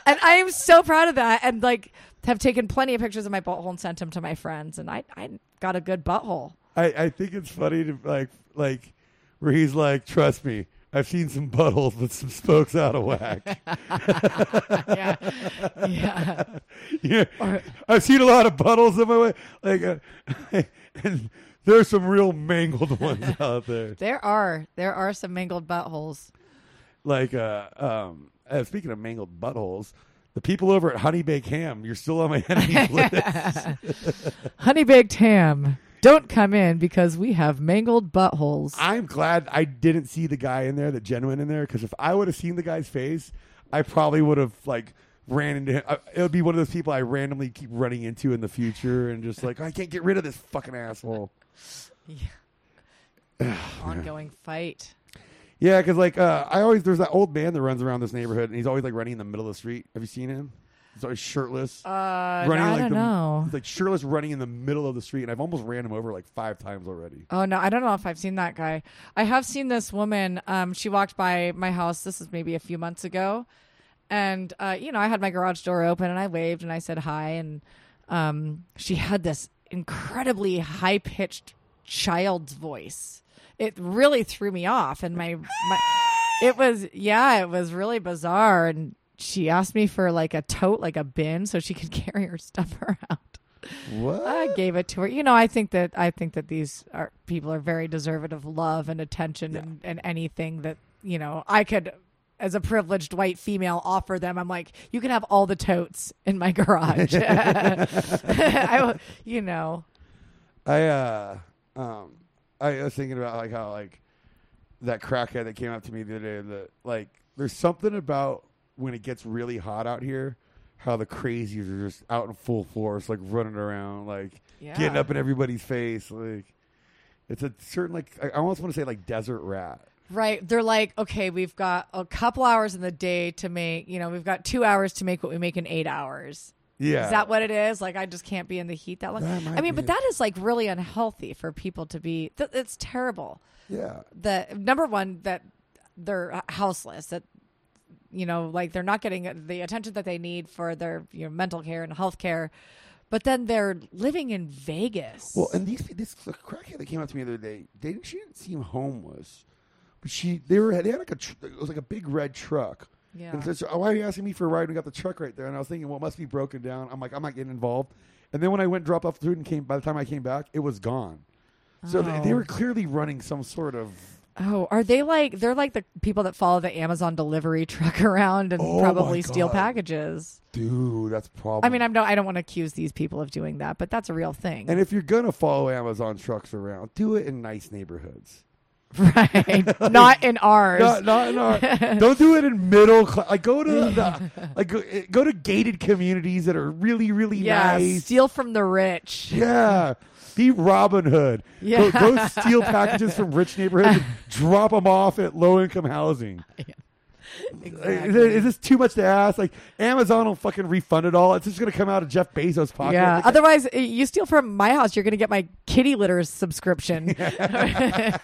Speaker 2: And I am so proud of that and like have taken plenty of pictures of my butthole and sent them to my friends. And I I got a good butthole.
Speaker 1: I, I think it's funny to like like where he's like, trust me, I've seen some buttholes with some spokes out of whack. (laughs) (laughs)
Speaker 2: yeah yeah
Speaker 1: yeah,
Speaker 2: Or-
Speaker 1: I've seen a lot of buttholes in my way. Like, uh, (laughs) and there's some real mangled ones out there.
Speaker 2: there are there are some mangled buttholes
Speaker 1: Like, uh, um, uh, speaking of mangled buttholes, the people over at Honey Bake Ham, you're still on my enemy list.
Speaker 2: Honey baked ham. Don't come in because we have mangled buttholes.
Speaker 1: I'm glad I didn't see the guy in there, the genuine in there, because if I would have seen the guy's face, I probably would have like ran into him. I, it would be one of those people I randomly keep running into in the future, and just like I can't get rid of this fucking asshole. (laughs) (sighs) Yeah.
Speaker 2: ongoing fight.
Speaker 1: Yeah, because like uh, I always there's that old man that runs around this neighborhood, and he's always like running in the middle of the street. Have you seen him? He's shirtless,
Speaker 2: Uh,
Speaker 1: running
Speaker 2: I
Speaker 1: like
Speaker 2: don't
Speaker 1: the,
Speaker 2: know.
Speaker 1: Like shirtless, running in the middle of the street, and I've almost ran him over like five times already.
Speaker 2: Oh no, I don't know if I've seen that guy. I have seen this woman. Um, she walked by my house. This is maybe a few months ago, and uh, you know, I had my garage door open and I waved and I said hi, and um, she had this incredibly high pitched child's voice. It really threw me off, and my, my it was yeah, it was really bizarre. And she asked me for like a tote, like a bin, so she could (laughs) carry her stuff around.
Speaker 1: What?
Speaker 2: I gave it to her. You know, I think that I think that these are people are very deserving of love and attention and, and anything that you know I could, as a privileged white female, offer them. I'm like, you can have all the totes in my garage. (laughs) (laughs) I, you know,
Speaker 1: I uh um I was thinking about like how like that crackhead that came up to me the other day that like there's something about when it gets really hot out here how the crazies are just out in full force like running around like
Speaker 2: yeah.
Speaker 1: getting up in everybody's face like it's a certain like I almost want to say like desert rat
Speaker 2: Right. They're like, okay, we've got a couple hours in the day to make, you know, we've got two hours to make what we make in eight hours.
Speaker 1: yeah
Speaker 2: Is that what it is? Like, I just can't be in the heat that long.
Speaker 1: That
Speaker 2: I mean, but
Speaker 1: it.
Speaker 2: that is like really unhealthy for people to be. Th- it's terrible.
Speaker 1: yeah
Speaker 2: the number one that they're houseless that you know like they're not getting the attention that they need for their you know, mental care and health care but then they're living in Vegas.
Speaker 1: Well, and these this crackhead that came up to me the other day, they she didn't seem homeless, but she they were they had like a tr- it was like a big red truck.
Speaker 2: yeah.
Speaker 1: And says, oh, why are you asking me for a ride? We got the truck right there. And I was thinking, well, it must be broken down. I'm like, I'm not getting involved. And then when I went and dropped off the food and came, by the time I came back, it was gone. So they, they
Speaker 2: Oh.
Speaker 1: were clearly running some sort of.
Speaker 2: Oh, are they like they're like the people that follow the Amazon delivery (laughs) truck around and
Speaker 1: Oh,
Speaker 2: probably steal packages?
Speaker 1: Dude, that's probably.
Speaker 2: I mean, I'm no, I don't want to accuse these people of doing that, but that's a real thing,
Speaker 1: and if you're gonna follow Amazon trucks around, do it in nice neighborhoods. (laughs)
Speaker 2: right? not in ours.
Speaker 1: Not, not in our, don't do it in middle class. Like go to (laughs) the, like go, eh, go to gated communities that are really really
Speaker 2: yeah,
Speaker 1: nice.
Speaker 2: steal from the rich.
Speaker 1: Yeah. Be Robin Hood.
Speaker 2: Yeah.
Speaker 1: Go, go steal packages from rich neighborhoods and (laughs) drop them off at low income housing. (laughs)
Speaker 2: Exactly.
Speaker 1: Is, is this too much to ask? Like Amazon will fucking refund it all. It's just going to come out of Jeff Bezos' pocket.
Speaker 2: Yeah.
Speaker 1: Like,
Speaker 2: Otherwise, you steal from my house, you're going to get my kitty litter subscription. (laughs)
Speaker 1: yeah.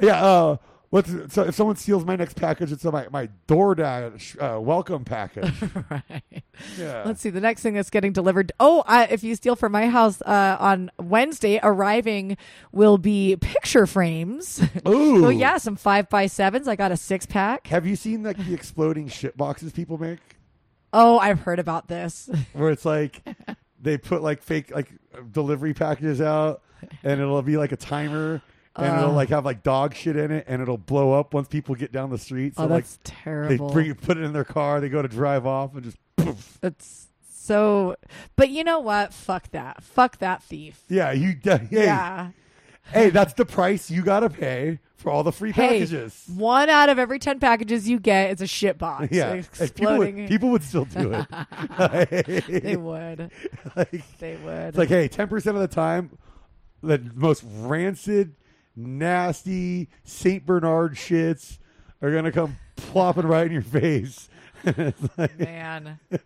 Speaker 1: Uh, what's so if someone steals my next package, it's my my DoorDash uh, welcome package. (laughs)
Speaker 2: right.
Speaker 1: Yeah.
Speaker 2: Let's see. The next thing that's getting delivered. Oh, uh, if you steal from my house uh, on Wednesday, arriving will be picture frames. (laughs)
Speaker 1: Ooh.
Speaker 2: oh yeah, some five by sevens. I got a six pack.
Speaker 1: Have you seen like the exploding shit boxes people make?
Speaker 2: Oh, I've heard about this. (laughs)
Speaker 1: where it's like they put like fake like delivery packages out and it'll be like a timer and it'll like have like dog shit in it and it'll blow up once people get down the street so
Speaker 2: oh,
Speaker 1: like
Speaker 2: that's
Speaker 1: they bring it put it in their car they go to drive off and just poof.
Speaker 2: It's so. But you know what? Fuck that. Fuck that thief.
Speaker 1: yeah you hey,
Speaker 2: Yeah.
Speaker 1: hey that's the price you gotta pay for all the free
Speaker 2: Hey,
Speaker 1: packages
Speaker 2: one out of every ten packages you get is a shit box.
Speaker 1: yeah Hey, people,
Speaker 2: exploding.
Speaker 1: would, people would still do it (laughs)
Speaker 2: they would. (laughs)
Speaker 1: like,
Speaker 2: They would.
Speaker 1: It's like, hey, ten percent of the time, the most rancid, nasty Saint Bernard shits are gonna come plopping right in your face. (laughs) Like-
Speaker 2: man. (laughs)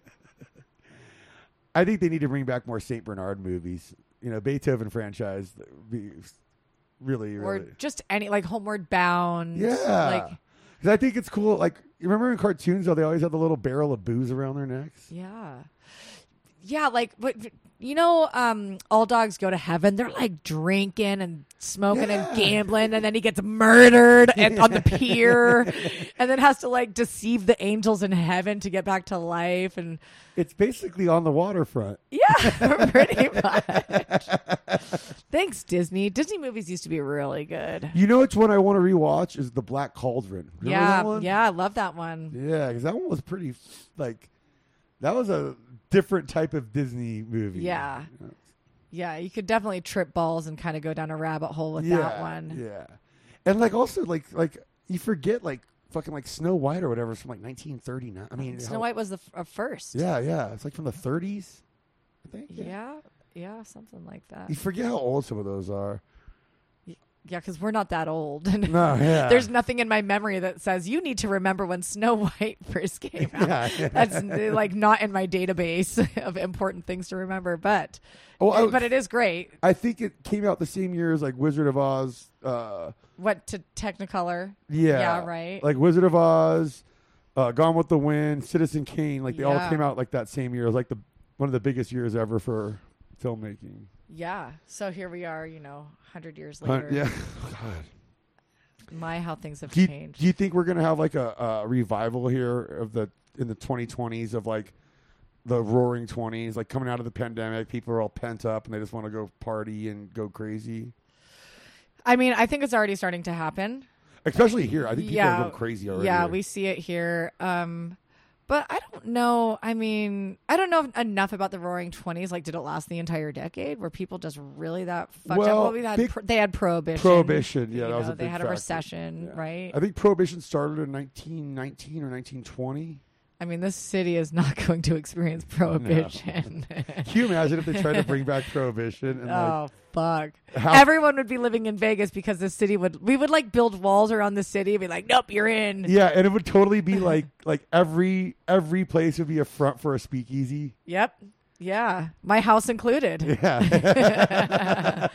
Speaker 1: I think they need to bring back more Saint Bernard movies. You know, Beethoven franchise. Be really, really
Speaker 2: or
Speaker 1: really,
Speaker 2: just any like Homeward Bound.
Speaker 1: yeah.
Speaker 2: Like
Speaker 1: 'Cause I think it's cool. Like, you remember in cartoons how they always had the little barrel of booze around their necks?
Speaker 2: yeah. Yeah, like but you know, um, all dogs go to heaven. They're like drinking and smoking and gambling, and then he gets murdered (laughs) and, on the pier, and then has to like deceive the angels in heaven to get back to life. And
Speaker 1: It's basically on the waterfront. (laughs)
Speaker 2: yeah, pretty much. Thanks, Disney. Disney movies used to be really good.
Speaker 1: You know which one I want to rewatch is the Black Cauldron. Remember
Speaker 2: yeah,
Speaker 1: that one?
Speaker 2: yeah, I love that one.
Speaker 1: Yeah, because that one was pretty like that was a different type of Disney movie.
Speaker 2: Yeah. Yeah, you could definitely trip balls and kind of go down a rabbit hole with
Speaker 1: yeah,
Speaker 2: that one.
Speaker 1: Yeah, and like also like like you forget like fucking like Snow White or whatever from like 1939. I mean,
Speaker 2: Snow
Speaker 1: how-
Speaker 2: White was the f- first.
Speaker 1: Yeah, yeah, it's like from the 30s. I think.
Speaker 2: yeah, yeah, something like that.
Speaker 1: You forget how old some of those are.
Speaker 2: Yeah, because we're not that old. (laughs)
Speaker 1: No, yeah.
Speaker 2: There's nothing in my memory that says you need to remember when Snow (laughs) White first came (laughs) out.
Speaker 1: Yeah.
Speaker 2: That's uh, like not in my database of important things to remember, but
Speaker 1: Oh, I-
Speaker 2: but it is great.
Speaker 1: I think it came out the same year as like Wizard of Oz. Uh,
Speaker 2: What to Technicolor?
Speaker 1: yeah,
Speaker 2: Yeah, right.
Speaker 1: Like Wizard of Oz, uh, Gone with the Wind, Citizen Kane. Like they all came out like that same year. It was like the one of the biggest years ever for filmmaking.
Speaker 2: Yeah. So here we are, you know, hundred years
Speaker 1: Hun-
Speaker 2: later.
Speaker 1: yeah. (laughs) God.
Speaker 2: My how things have
Speaker 1: Do you,
Speaker 2: changed.
Speaker 1: do you think we're gonna have like a, a revival here of the in the 2020s of like the Roaring Twenties, like coming out of the pandemic? People are all pent up and they just want to go party and go crazy.
Speaker 2: I mean, I think it's already starting to happen.
Speaker 1: Especially here, I think people
Speaker 2: Yeah.
Speaker 1: are going crazy already.
Speaker 2: Yeah, we see it here. Um, but I don't know. I mean, I don't know enough about the Roaring Twenties. Like, did it last the entire decade? Were people just really that fucked
Speaker 1: Well,
Speaker 2: up? Well, we had
Speaker 1: big-
Speaker 2: pro- they had prohibition.
Speaker 1: Prohibition, yeah,
Speaker 2: you
Speaker 1: that was a
Speaker 2: they had a
Speaker 1: factor.
Speaker 2: recession,
Speaker 1: Yeah.
Speaker 2: right?
Speaker 1: I think Prohibition started in 1919 or 1920.
Speaker 2: I mean, this city is not (laughs) going to experience oh, prohibition. (laughs)
Speaker 1: Can you imagine if they tried to bring back Prohibition and like
Speaker 2: oh fuck!
Speaker 1: how
Speaker 2: Everyone would be living in Vegas because the city would. We would like build walls around the city and be like, "Nope, you're in."
Speaker 1: yeah, and it would totally be (laughs) like like every every place would be a front for a speakeasy.
Speaker 2: Yep. Yeah, my house included.
Speaker 1: Yeah,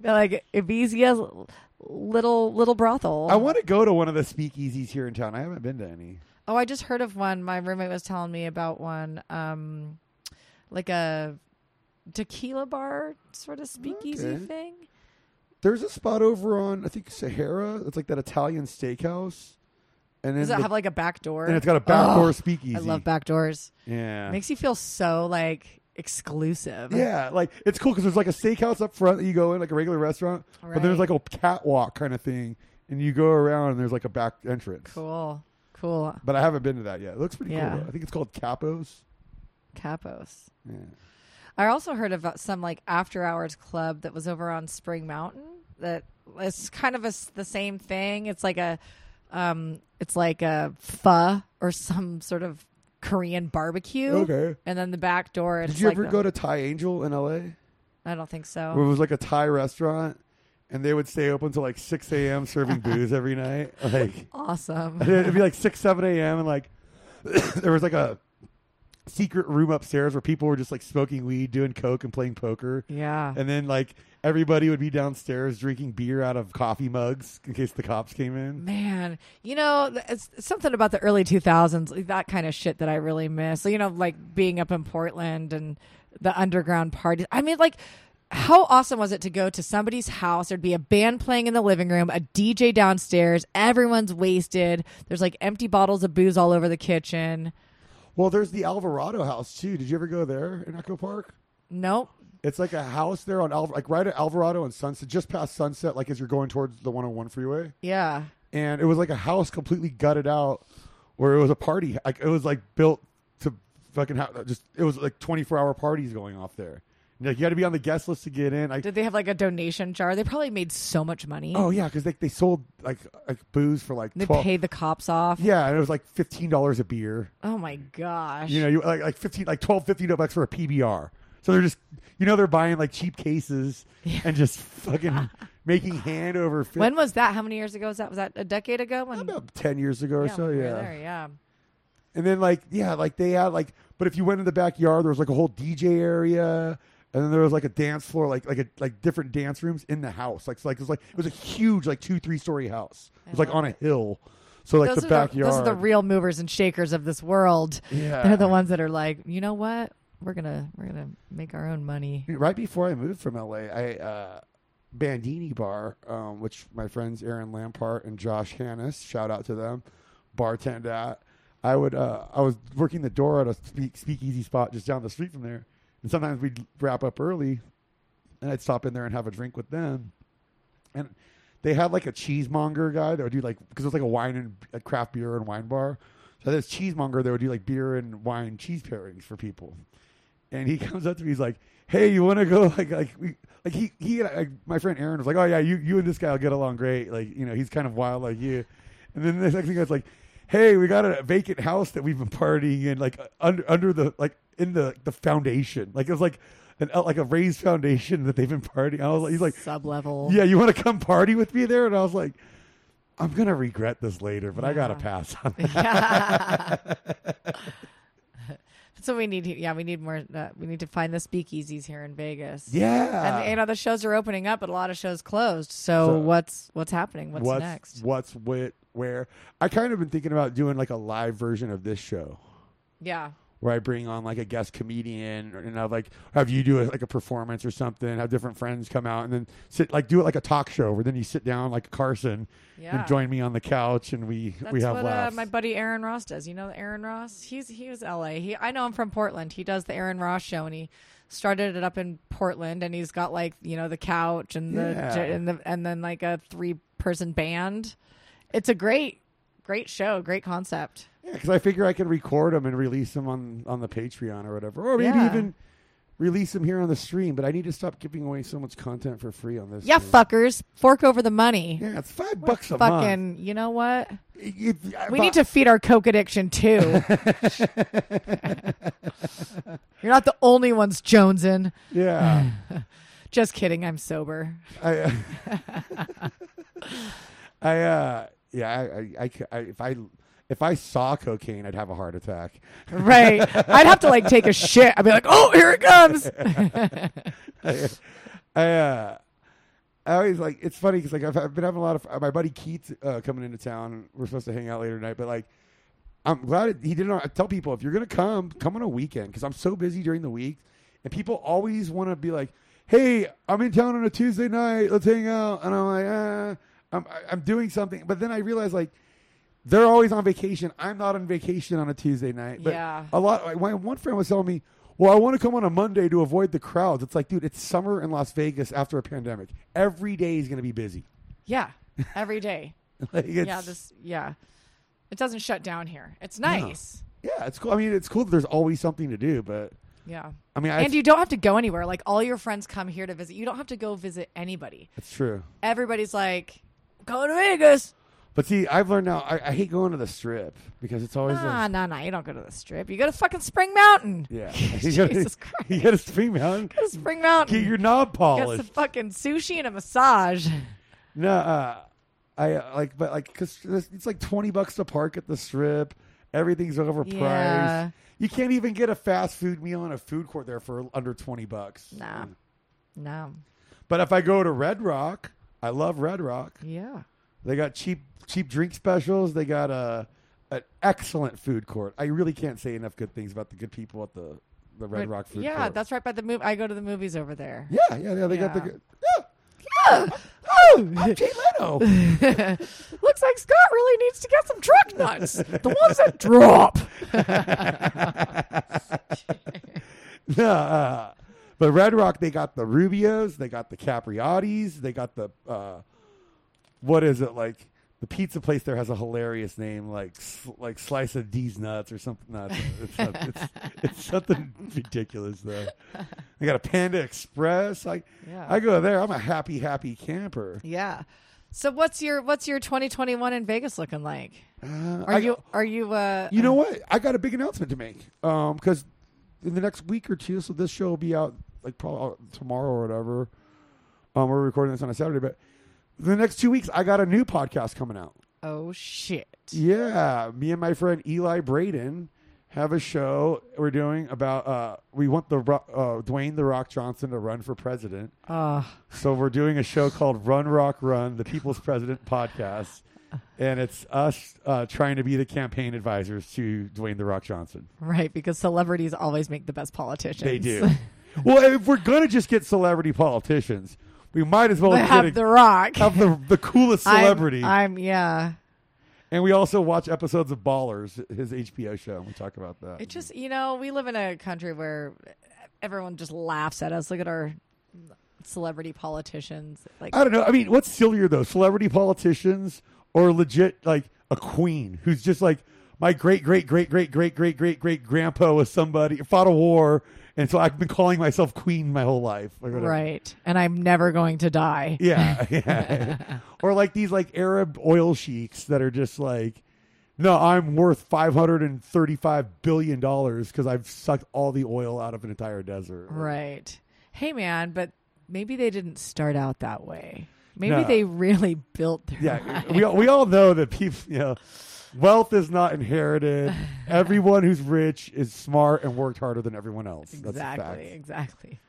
Speaker 2: They're like Ibiza little little brothel.
Speaker 1: I want to go to one of the speakeasies here in town. I haven't been to any.
Speaker 2: oh, I just heard of one. My roommate was telling me about one, um, like a tequila bar sort of speakeasy
Speaker 1: Okay.
Speaker 2: thing.
Speaker 1: There's a spot over on I think Sahara. It's like that Italian steakhouse, and then
Speaker 2: Does it
Speaker 1: the-
Speaker 2: have like a back door?
Speaker 1: and it's got a back door
Speaker 2: Oh,
Speaker 1: speakeasy.
Speaker 2: I love back doors.
Speaker 1: Yeah,
Speaker 2: Makes you feel so like exclusive.
Speaker 1: Yeah, like it's cool because there's like a steakhouse up front that you go in, like a regular restaurant, but then
Speaker 2: there's
Speaker 1: like a catwalk kind of thing, and you go around and there's like a back entrance.
Speaker 2: Cool. Cool.
Speaker 1: But I haven't been to that yet. It looks pretty
Speaker 2: Yeah.
Speaker 1: cool. Though. I think it's called Capos.
Speaker 2: Capos.
Speaker 1: Yeah.
Speaker 2: I also heard about some like after hours club that was over on Spring Mountain. That it's kind of a the same thing. It's like a, um, it's like a pho or some sort of Korean barbecue.
Speaker 1: Okay.
Speaker 2: And then the back door. It's
Speaker 1: Did you
Speaker 2: like
Speaker 1: ever
Speaker 2: a-
Speaker 1: go to Thai Angel in L.A.
Speaker 2: I don't think so.
Speaker 1: where it was like a Thai restaurant, and they would stay open until like 6 a.m. serving (laughs) booze every night? Like
Speaker 2: awesome.
Speaker 1: it'd be like 6, 7 a.m. and like (coughs) there was like a secret room upstairs where people were just like smoking weed, doing coke, and playing poker.
Speaker 2: yeah.
Speaker 1: And then like everybody would be downstairs drinking beer out of coffee mugs in case the cops came in.
Speaker 2: Man, you know, it's something about the early 2000s, that kind of shit that I really miss. You know, like being up in Portland and the underground parties. I mean, like, how awesome was it to go to somebody's house? There'd be a band playing in the living room, a DJ downstairs, everyone's wasted. There's like empty bottles of booze all over the kitchen.
Speaker 1: Well, there's the Alvarado house too. Did you ever go there in Echo Park?
Speaker 2: Nope.
Speaker 1: It's like a house there on Alv- like right at Alvarado and Sunset, just past Sunset, like as you're going towards the 101 freeway.
Speaker 2: Yeah.
Speaker 1: And it was like a house completely gutted out, where it was a party. Like it was like built to fucking have just. It was like 24 hour parties going off there. Like you had to be on the guest list to get in. I,
Speaker 2: Did they have like a donation jar? They probably made so much money.
Speaker 1: oh yeah, because they they sold like like booze for like
Speaker 2: They
Speaker 1: 12.
Speaker 2: paid the cops off.
Speaker 1: Yeah, and it was like fifteen dollars a beer.
Speaker 2: Oh my gosh.
Speaker 1: You know, you like like fifteen, like 12, 15 bucks for a PBR. So they're just, you know, they're buying like cheap cases and just fucking (laughs) making hand over.
Speaker 2: When was that? How many years ago was that? Was that a decade ago? When
Speaker 1: about ten years ago or so,
Speaker 2: when we were
Speaker 1: yeah.
Speaker 2: there, yeah.
Speaker 1: And then like, yeah, like they had like, but if you went in the backyard, there was like a whole DJ area, and then there was like a dance floor, like like a like different dance rooms in the house. Like like it was like it was a huge like two three story house. It was like on a hill. So like
Speaker 2: those
Speaker 1: the backyard.
Speaker 2: those are the real movers and shakers of this world.
Speaker 1: yeah.
Speaker 2: They're the ones that are like, you know what? We're gonna we're gonna make our own money.
Speaker 1: right before I moved from LA, I uh, Bandini Bar, um, which my friends Aaron Lampart and Josh Hannis, shout out to them, bartend at. I would uh, I was working the door at a speak, speakeasy spot just down the street from there, and sometimes we'd wrap up early, and I'd stop in there and have a drink with them, and they had like a cheesemonger guy that would do like because it was like a wine and a craft beer and wine bar. So this cheesemonger that would do like beer and wine cheese pairings for people and he (laughs) comes up to me. He's like, "Hey, you want to go?" (laughs) Like, like, we, like he, he, like, my friend Aaron was like, "Oh yeah, you, you and this guy will get along great. Like, you know, he's kind of wild like you." And then the next thing I was like, "Hey, we got a vacant house that we've been partying in, like under, under the, like in the the foundation. Like it was like an uh, like a raised foundation that they've been partying. I was like, he's like,
Speaker 2: sub level.
Speaker 1: yeah, you want to come party with me there? And I was like, I'm gonna regret this later, but I gotta pass on. (laughs) That. (laughs)
Speaker 2: so we need, yeah, we need more. Uh, we need to find the speakeasies here in Vegas.
Speaker 1: yeah.
Speaker 2: And you know the shows are opening up, but a lot of shows closed. So,
Speaker 1: So-
Speaker 2: what's what's happening? What's,
Speaker 1: what's
Speaker 2: next?
Speaker 1: What's with where? I kind of been thinking about doing like a live version of this show.
Speaker 2: Yeah,
Speaker 1: where I bring on like a guest comedian and have like have you do a, like a performance or something, have different friends come out and then sit like do it like a talk show where then you sit down like Carson
Speaker 2: yeah.
Speaker 1: and join me on the couch and we
Speaker 2: That's
Speaker 1: we have
Speaker 2: what uh, my buddy Aaron Ross does. You know Aaron Ross? He's he was L.A. He I know him from Portland. He does the Aaron Ross show, and he started it up in Portland. And he's got like you know the couch and the
Speaker 1: Yeah.
Speaker 2: and the and then like a three person band. It's a great great show, great concept.
Speaker 1: yeah, because I figure I can record them and release them on on the Patreon or whatever, or maybe
Speaker 2: Yeah.
Speaker 1: even release them here on the stream. But I need to stop giving away so much content for free on this.
Speaker 2: Yeah,
Speaker 1: thing.
Speaker 2: fuckers, fork over the money.
Speaker 1: Yeah, it's 5
Speaker 2: We're
Speaker 1: bucks a month.
Speaker 2: fucking, you know what?
Speaker 1: If-
Speaker 2: We
Speaker 1: if
Speaker 2: need to feed our coke addiction too. (laughs) (laughs) You're not the only ones jonesing.
Speaker 1: Yeah, (laughs)
Speaker 2: Just kidding. I'm sober.
Speaker 1: I, I, uh, yeah, I, I, I, if I, if I saw cocaine, I'd have a heart attack.
Speaker 2: Right. (laughs) I'd have to like take a shit. I'd be like, oh, here it comes.
Speaker 1: I, (laughs) I, uh, I always like. It's funny because like I've, I've been having a lot of my buddy Keith uh, coming into town. We're supposed to hang out later tonight, but like. I'm glad it, he didn't. I tell people if you're gonna come, come on a weekend because I'm so busy during the week, and people always want to be like, "Hey, I'm in town on a Tuesday night. Let's hang out." And I'm like, uh, I'm I'm doing something, but then I realize like they're always on vacation. I'm not on vacation on a Tuesday night. But
Speaker 2: Yeah.
Speaker 1: a lot. like, one friend was telling me, "Well, I want to come on a Monday to avoid the crowds." It's like, dude, it's summer in Las Vegas after a pandemic. Every day is gonna be busy.
Speaker 2: yeah. Every day. (laughs)
Speaker 1: like
Speaker 2: yeah. This, yeah. It doesn't shut down here. It's nice.
Speaker 1: yeah, it's cool. I mean, it's cool that there's always something to do, but
Speaker 2: Yeah.
Speaker 1: I mean, I,
Speaker 2: And you don't have to go anywhere. Like all your friends come here to visit. You don't have to go visit anybody.
Speaker 1: it's true.
Speaker 2: Everybody's like, go to Vegas.
Speaker 1: But see, I've learned now. I, I hate going to the strip because it's always
Speaker 2: Nah,
Speaker 1: like,
Speaker 2: nah, nah. You don't go to the strip. You go to fucking Spring Mountain.
Speaker 1: yeah. (laughs) you gotta,
Speaker 2: Jesus (laughs) Christ.
Speaker 1: you got to spring mountain.
Speaker 2: Go to Spring Mountain.
Speaker 1: Get your knob
Speaker 2: Get
Speaker 1: polished.
Speaker 2: some fucking sushi and a massage.
Speaker 1: No, uh, I uh, like, but like, cause it's it's like twenty bucks to park at the strip. Everything's overpriced.
Speaker 2: Yeah.
Speaker 1: You can't even get a fast food meal in a food court there for under twenty bucks.
Speaker 2: Nah. No.
Speaker 1: But if I go to Red Rock, I love Red Rock.
Speaker 2: Yeah.
Speaker 1: They got cheap cheap drink specials. They got a an excellent food court. I really can't say enough good things about the good people at the the Red
Speaker 2: But-
Speaker 1: Rock food
Speaker 2: yeah,
Speaker 1: court.
Speaker 2: that's right by the movie. I go to the movies over there.
Speaker 1: yeah, yeah, yeah. They got the
Speaker 2: Yeah.
Speaker 1: good. Yeah. Yeah. Oh, I'm (laughs) Jay Leno. (laughs)
Speaker 2: Looks like Scott really needs to get some truck nuts. the ones that drop. (laughs)
Speaker 1: no, uh, but Red Rock, they got the Rubios, they got the Capriottis, they got the uh, what is it like? The pizza place there has a hilarious name, like like Slice of D's Nuts or something. No, it's, not, it's, it's (laughs) something ridiculous though. They got a Panda Express. Like
Speaker 2: Yeah.
Speaker 1: I go there, I'm a happy, happy camper.
Speaker 2: Yeah. So what's your what's your 2021 in Vegas looking like?
Speaker 1: Uh,
Speaker 2: Are
Speaker 1: I-
Speaker 2: you are you uh
Speaker 1: You know what? I got a big announcement to make. Um, because in the next week or two, so this show will be out like probably tomorrow or whatever. Um, we're recording this on a Saturday, but the next two weeks, I got a new podcast coming out.
Speaker 2: Oh shit.
Speaker 1: Yeah, me and my friend Eli Braden have a show we're doing about. Uh, we want the uh, Dwayne the Rock Johnson to run for president.
Speaker 2: Uh
Speaker 1: So we're doing a show called Run Rock Run, the People's President podcast. And it's us uh, trying to be the campaign advisors to Dwayne the Rock Johnson.
Speaker 2: right, because celebrities always make the best politicians.
Speaker 1: They do. (laughs) well, if we're gonna just get celebrity politicians, we might as well get
Speaker 2: have
Speaker 1: a-
Speaker 2: the rock.
Speaker 1: have the the coolest
Speaker 2: I'm-
Speaker 1: celebrity.
Speaker 2: I'm, yeah.
Speaker 1: and we also watch episodes of Ballers, his HBO show, and we talk about that.
Speaker 2: It just you know, we live in a country where everyone just laughs at us. Look at our celebrity politicians. Like
Speaker 1: I don't know. I mean, what's sillier though, celebrity politicians or legit like a queen who's just like my great great great great great great great great grandpa was somebody fought a war, and so I've been calling myself queen my whole life.
Speaker 2: right. And I'm never going to die. (laughs)
Speaker 1: Yeah, yeah. or like these like Arab oil sheiks that are just like, no, I'm worth five hundred and thirty-five billion dollars because I've sucked all the oil out of an entire desert.
Speaker 2: Right. hey man, but maybe they didn't start out that way. Maybe
Speaker 1: No.
Speaker 2: they really built their
Speaker 1: Yeah,
Speaker 2: life. (laughs)
Speaker 1: we all- we all know that people, you know, wealth is not inherited. (laughs) Everyone who's rich is smart and worked harder than everyone else. That's
Speaker 2: exactly, exactly.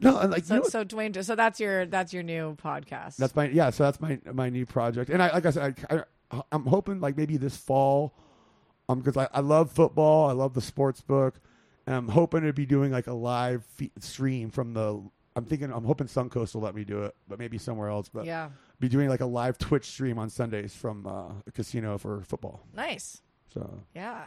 Speaker 1: No, and like you
Speaker 2: So,
Speaker 1: know
Speaker 2: so Dwayne, so that's your that's your new podcast.
Speaker 1: That's my yeah. So that's my my new project, and I like I said, I, I I'm hoping like maybe this fall, um, because I, I love football, I love the sports book, and I'm hoping to be doing like a live fe- stream from the. I'm thinking I'm hoping Suncoast will let me do it, but maybe somewhere else. But
Speaker 2: yeah,
Speaker 1: be doing like a live Twitch stream on Sundays from uh, a casino for football.
Speaker 2: nice.
Speaker 1: So
Speaker 2: Yeah.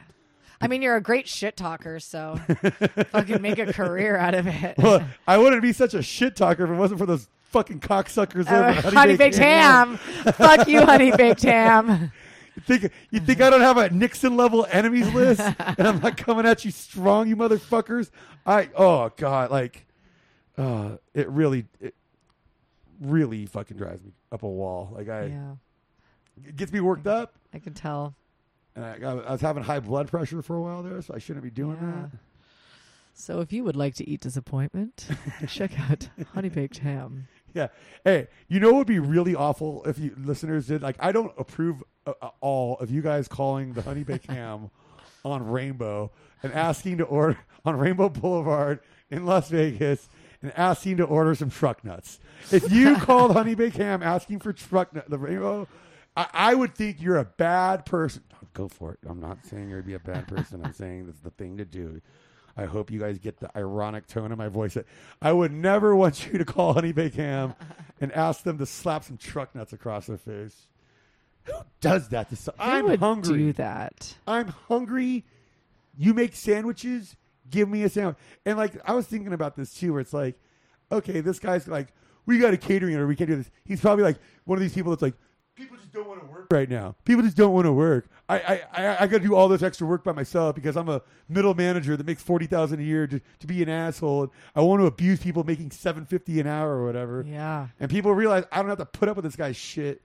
Speaker 2: I mean, you're a great shit talker, so (laughs) fucking make a career out of it.
Speaker 1: well, I wouldn't be such a shit talker if it wasn't for those fucking cocksuckers over
Speaker 2: Uh,
Speaker 1: at
Speaker 2: honey baked ham. Fuck you, honey baked ham.
Speaker 1: You think you think I don't have a Nixon level enemies list, and I'm not coming at you strong, you motherfuckers? I oh god, like, uh, it really, it really fucking drives me up a wall. Like I,
Speaker 2: Yeah,
Speaker 1: it gets me worked up,
Speaker 2: I can tell.
Speaker 1: and I, I was having high blood pressure for a while there, so I shouldn't be doing
Speaker 2: Yeah.
Speaker 1: that.
Speaker 2: So if you would like to eat disappointment, (laughs) check out honey baked ham.
Speaker 1: Yeah. Hey, you know what would be really awful if you listeners did like I don't approve uh, uh, all of you guys calling the honey baked (laughs) ham on Rainbow and asking to order on Rainbow Boulevard in Las Vegas and asking to order some truck nuts. If you (laughs) called honey baked ham asking for truck nut the Rainbow, I, I would think you're a bad person. Go for it. I'm not saying you'd be a bad person. I'm saying that's the thing to do. I hope you guys get the ironic tone of my voice. I would never want you to call Honey Baked Ham and ask them to slap some truck nuts across their face. Who does that to some?
Speaker 2: Who
Speaker 1: I'm
Speaker 2: would
Speaker 1: hungry.
Speaker 2: do that?
Speaker 1: I'm hungry. You make sandwiches. Give me a sandwich. And like I was thinking about this too, where it's like, okay, this guy's like, we got a catering or We can't do this. He's probably like one of these people that's like, people just don't want to work right now. People just don't want to work. I I I, I got to do all this extra work by myself because I'm a middle manager that makes forty thousand a year to, to be an asshole. And I want to abuse people making seven fifty an hour or whatever.
Speaker 2: Yeah.
Speaker 1: And people realize I don't have to put up with this guy's shit.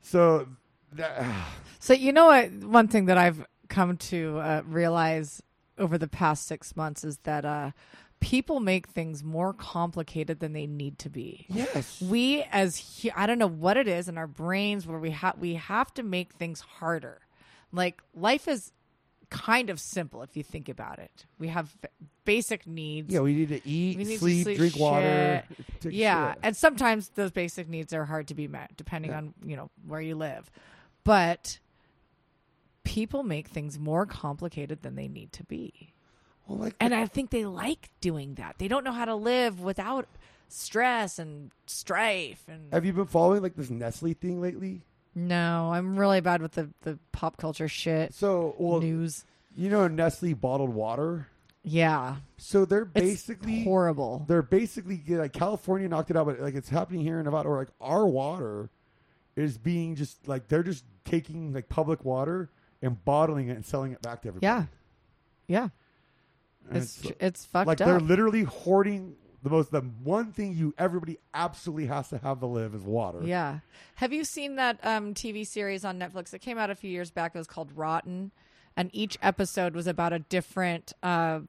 Speaker 1: So. That, (sighs)
Speaker 2: So you know what? One thing that I've come to uh, realize over the past six months is that uh, people make things more complicated than they need to be.
Speaker 1: yes.
Speaker 2: We as hu- I don't know what it is in our brains where we have we have to make things harder. Like life is kind of simple if you think about it. We have basic needs.
Speaker 1: Yeah, we need to eat,
Speaker 2: need to
Speaker 1: sleep,
Speaker 2: sleep,
Speaker 1: drink water.
Speaker 2: shit.
Speaker 1: a
Speaker 2: yeah
Speaker 1: shit.
Speaker 2: and sometimes those basic needs are hard to be met depending
Speaker 1: Yeah.
Speaker 2: on you know where you live but people make things more complicated than they need to be.
Speaker 1: Well, like,
Speaker 2: and i think they like doing that. They don't know how to live without stress and strife and
Speaker 1: have you been following like this Nestle thing lately?
Speaker 2: no i'm really bad with the, the pop culture shit.
Speaker 1: So, well,
Speaker 2: news.
Speaker 1: you know Nestle bottled water.
Speaker 2: yeah.
Speaker 1: So they're
Speaker 2: it's
Speaker 1: basically
Speaker 2: horrible.
Speaker 1: they're basically like California knocked it out, but like it's happening here in Nevada, or like our water is being just like they're just taking like public water and bottling it and selling it back to everybody.
Speaker 2: yeah yeah
Speaker 1: And
Speaker 2: it's tr- it's fucked up.
Speaker 1: like
Speaker 2: up
Speaker 1: they're literally hoarding the most the one thing you everybody absolutely has to have to live is water.
Speaker 2: Yeah. Have you seen that um, TV series on Netflix? that came out a few years back. It was called Rotten, and each episode was about a different uh,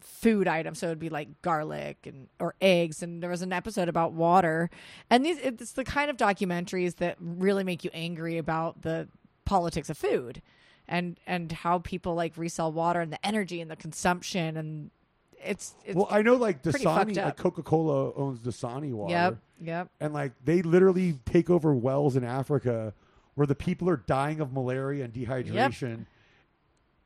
Speaker 2: food item. So it'd be like garlic and or eggs, and there was an episode about water. And these it's the kind of documentaries that really make you angry about the politics of food. And and how people like resell water and the energy and the consumption and it's it's
Speaker 1: Well, I know like Dasani, like. Coca Cola owns Dasani water.
Speaker 2: yep yep
Speaker 1: and like they literally take over wells in Africa where the people are dying of malaria and dehydration.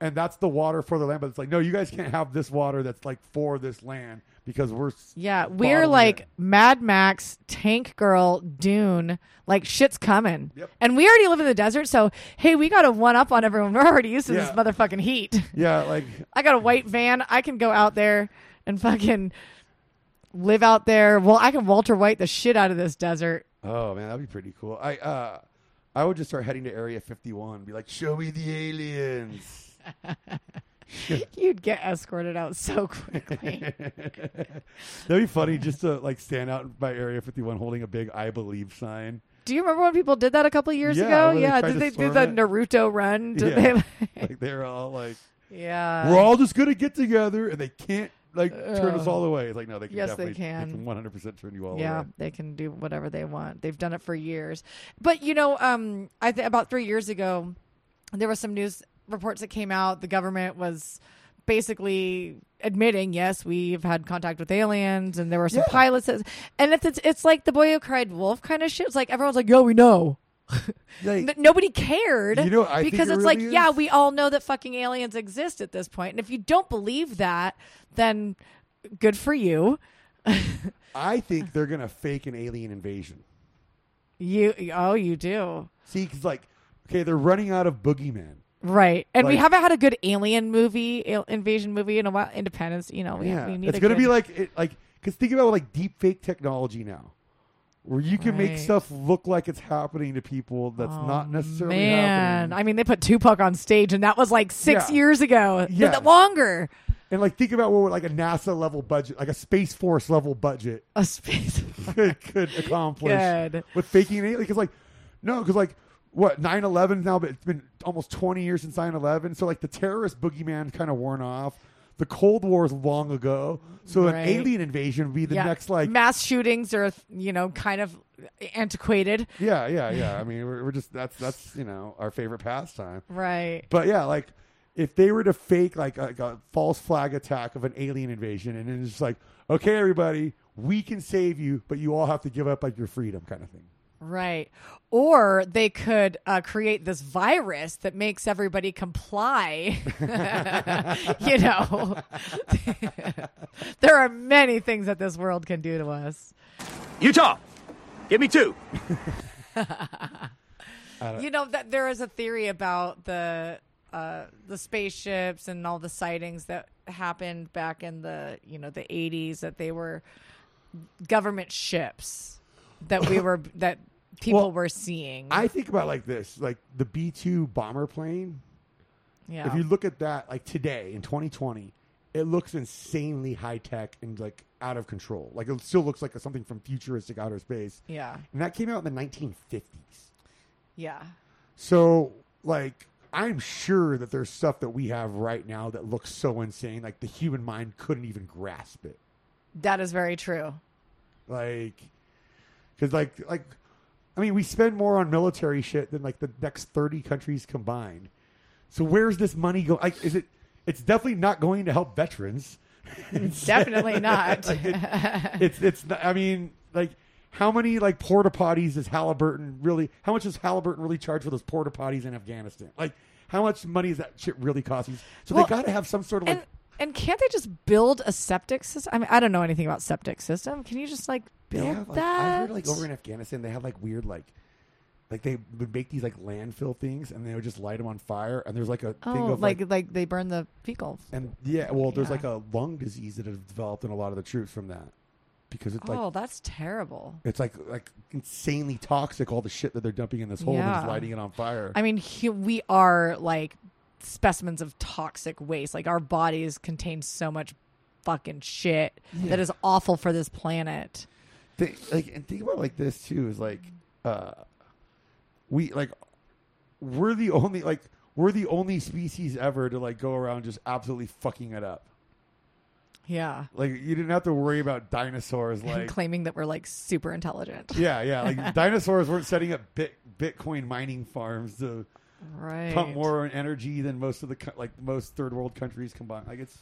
Speaker 1: And that's the water for the land, but it's like, no, you guys can't have this water that's like for this land because we're
Speaker 2: Yeah, we're like
Speaker 1: it.
Speaker 2: Mad Max, Tank Girl, Dune. Like shit's coming,
Speaker 1: Yep.
Speaker 2: and we already live in the desert. So hey, we got to one up on everyone. (laughs) We're already used to this motherfucking heat.
Speaker 1: yeah, like (laughs)
Speaker 2: I got a white van. I can go out there and fucking live out there. Well, I can Walter White the shit out of this desert.
Speaker 1: oh man, that'd be pretty cool. I uh I would just start heading to Area 51, be like, show me the aliens. (laughs) (laughs)
Speaker 2: You'd get escorted out so quickly. (laughs)
Speaker 1: That'd be funny just to like stand out by Area 51 holding a big "I believe" sign.
Speaker 2: Do you remember when people did that a couple years
Speaker 1: Yeah,
Speaker 2: ago?
Speaker 1: they
Speaker 2: Yeah, did they do the
Speaker 1: it.
Speaker 2: Naruto run? Did
Speaker 1: Yeah.
Speaker 2: they- (laughs)
Speaker 1: Like they're all like,
Speaker 2: yeah.
Speaker 1: we're all just gonna get together, and they can't like turn us all away. It's like no, they can
Speaker 2: yes, they
Speaker 1: definitely
Speaker 2: can.
Speaker 1: one hundred percent turn you all
Speaker 2: yeah,
Speaker 1: away.
Speaker 2: they can do whatever they want. They've done it for years. But you know, um, I think about three years ago, there was some news reports that came out. The government was basically admitting, yes, we've had contact with aliens, and there were some
Speaker 1: Yeah.
Speaker 2: pilots. That, and it's, it's it's like the boy who cried wolf kind of shit. It's like everyone's like, "Yo, we know." (laughs)
Speaker 1: Like,
Speaker 2: N- nobody cared
Speaker 1: You know what I think
Speaker 2: because
Speaker 1: it
Speaker 2: it's like,
Speaker 1: really
Speaker 2: yeah, we all know that fucking aliens exist at this point. And if you don't believe that, then good for you. (laughs)
Speaker 1: I think they're gonna fake an alien invasion.
Speaker 2: You oh, you do.
Speaker 1: See, because like, okay, they're running out of boogeyman.
Speaker 2: Right. And we haven't had a good alien movie, al- invasion movie in a while. Independence, you know, we,
Speaker 1: yeah,
Speaker 2: we need
Speaker 1: it's gonna
Speaker 2: good,
Speaker 1: be like it, like because think about like deep fake technology now, where you can make stuff look like it's happening to people that's
Speaker 2: Oh,
Speaker 1: not necessarily
Speaker 2: Man,
Speaker 1: happening.
Speaker 2: I mean, they put Tupac on stage, and that was like six
Speaker 1: Yeah.
Speaker 2: years ago.
Speaker 1: Yeah.
Speaker 2: Longer.
Speaker 1: and like think about what like a NASA level budget, like a Space Force level budget
Speaker 2: A space.
Speaker 1: could, (laughs) could accomplish (laughs)
Speaker 2: Good.
Speaker 1: with faking an alien. Because like, no, because like what 9-11 now, but it's been almost twenty years since 9-11. So like the terrorist boogeyman kind of worn off. The Cold War is long ago, so
Speaker 2: Right.
Speaker 1: an alien invasion would be the
Speaker 2: yeah.
Speaker 1: next like
Speaker 2: mass shootings are, you know, kind of antiquated.
Speaker 1: Yeah, yeah, yeah. I mean, we're, we're just that's that's you know our favorite pastime.
Speaker 2: Right.
Speaker 1: But yeah, like if they were to fake like a, like a false flag attack of an alien invasion, and it's just like, okay, everybody, we can save you, but you all have to give up like your freedom, kind of thing.
Speaker 2: Right. Or they could uh, create this virus that makes everybody comply. (laughs) you know, (laughs) there are many things that this world can do to us.
Speaker 3: Utah, give me two. (laughs)
Speaker 2: You know that there is a theory about the uh, the spaceships and all the sightings that happened back in the you know the eighties that they were government ships that we were that people
Speaker 1: Well,
Speaker 2: were seeing.
Speaker 1: I think about like this, like the B two bomber plane.
Speaker 2: yeah.
Speaker 1: If you look at that, like today in 2020, it looks insanely high tech and like out of control. Like it still looks like something from futuristic outer space,
Speaker 2: yeah.
Speaker 1: and that came out in the 1950s.
Speaker 2: Yeah.
Speaker 1: So, like, I'm sure that there's stuff that we have right now that looks so insane, like the human mind couldn't even grasp it.
Speaker 2: That is very true.
Speaker 1: Like, because, like, like, I mean, we spend more on military shit than like the next 30 countries combined. So, where's this money going? Like, is it? It's definitely not going to help veterans. (laughs) It's
Speaker 2: Definitely (laughs) not.
Speaker 1: like, it- it's it's. not- I mean, like. How many like porta potties does Halliburton really? How much does Halliburton really charge for those porta potties in Afghanistan? Like, how much money is that shit really costing? So
Speaker 2: Well,
Speaker 1: they got to have some sort of like.
Speaker 2: and and can't they just build a septic system? I mean, I don't know anything about septic system. Can you just like
Speaker 1: they have, like,
Speaker 2: that?
Speaker 1: I heard like over in Afghanistan they have like weird like, like they would make these like landfill things and they would just light them on fire and there's like a thing
Speaker 2: oh,
Speaker 1: of
Speaker 2: like,
Speaker 1: like,
Speaker 2: like they burn the fecal.
Speaker 1: and yeah well there's
Speaker 2: Yeah.
Speaker 1: like a lung disease that has developed in a lot of the troops from that because it's like
Speaker 2: oh, that's terrible.
Speaker 1: it's like like insanely toxic all the shit that they're dumping in this hole and just
Speaker 2: Yeah.
Speaker 1: lighting it on fire.
Speaker 2: I mean, hu- we are like specimens of toxic waste. Like our bodies contain so much fucking shit that is awful for this planet.
Speaker 1: Think, like and think about like this too is like uh we like we're the only like we're the only species ever to like go around just absolutely fucking it up
Speaker 2: Yeah.
Speaker 1: like you didn't have to worry about dinosaurs (laughs)
Speaker 2: and
Speaker 1: like
Speaker 2: claiming that we're like super intelligent.
Speaker 1: yeah yeah like (laughs) dinosaurs weren't setting up bit bitcoin mining farms to
Speaker 2: Right.
Speaker 1: pump more energy than most of the co- like most third world countries combined like it's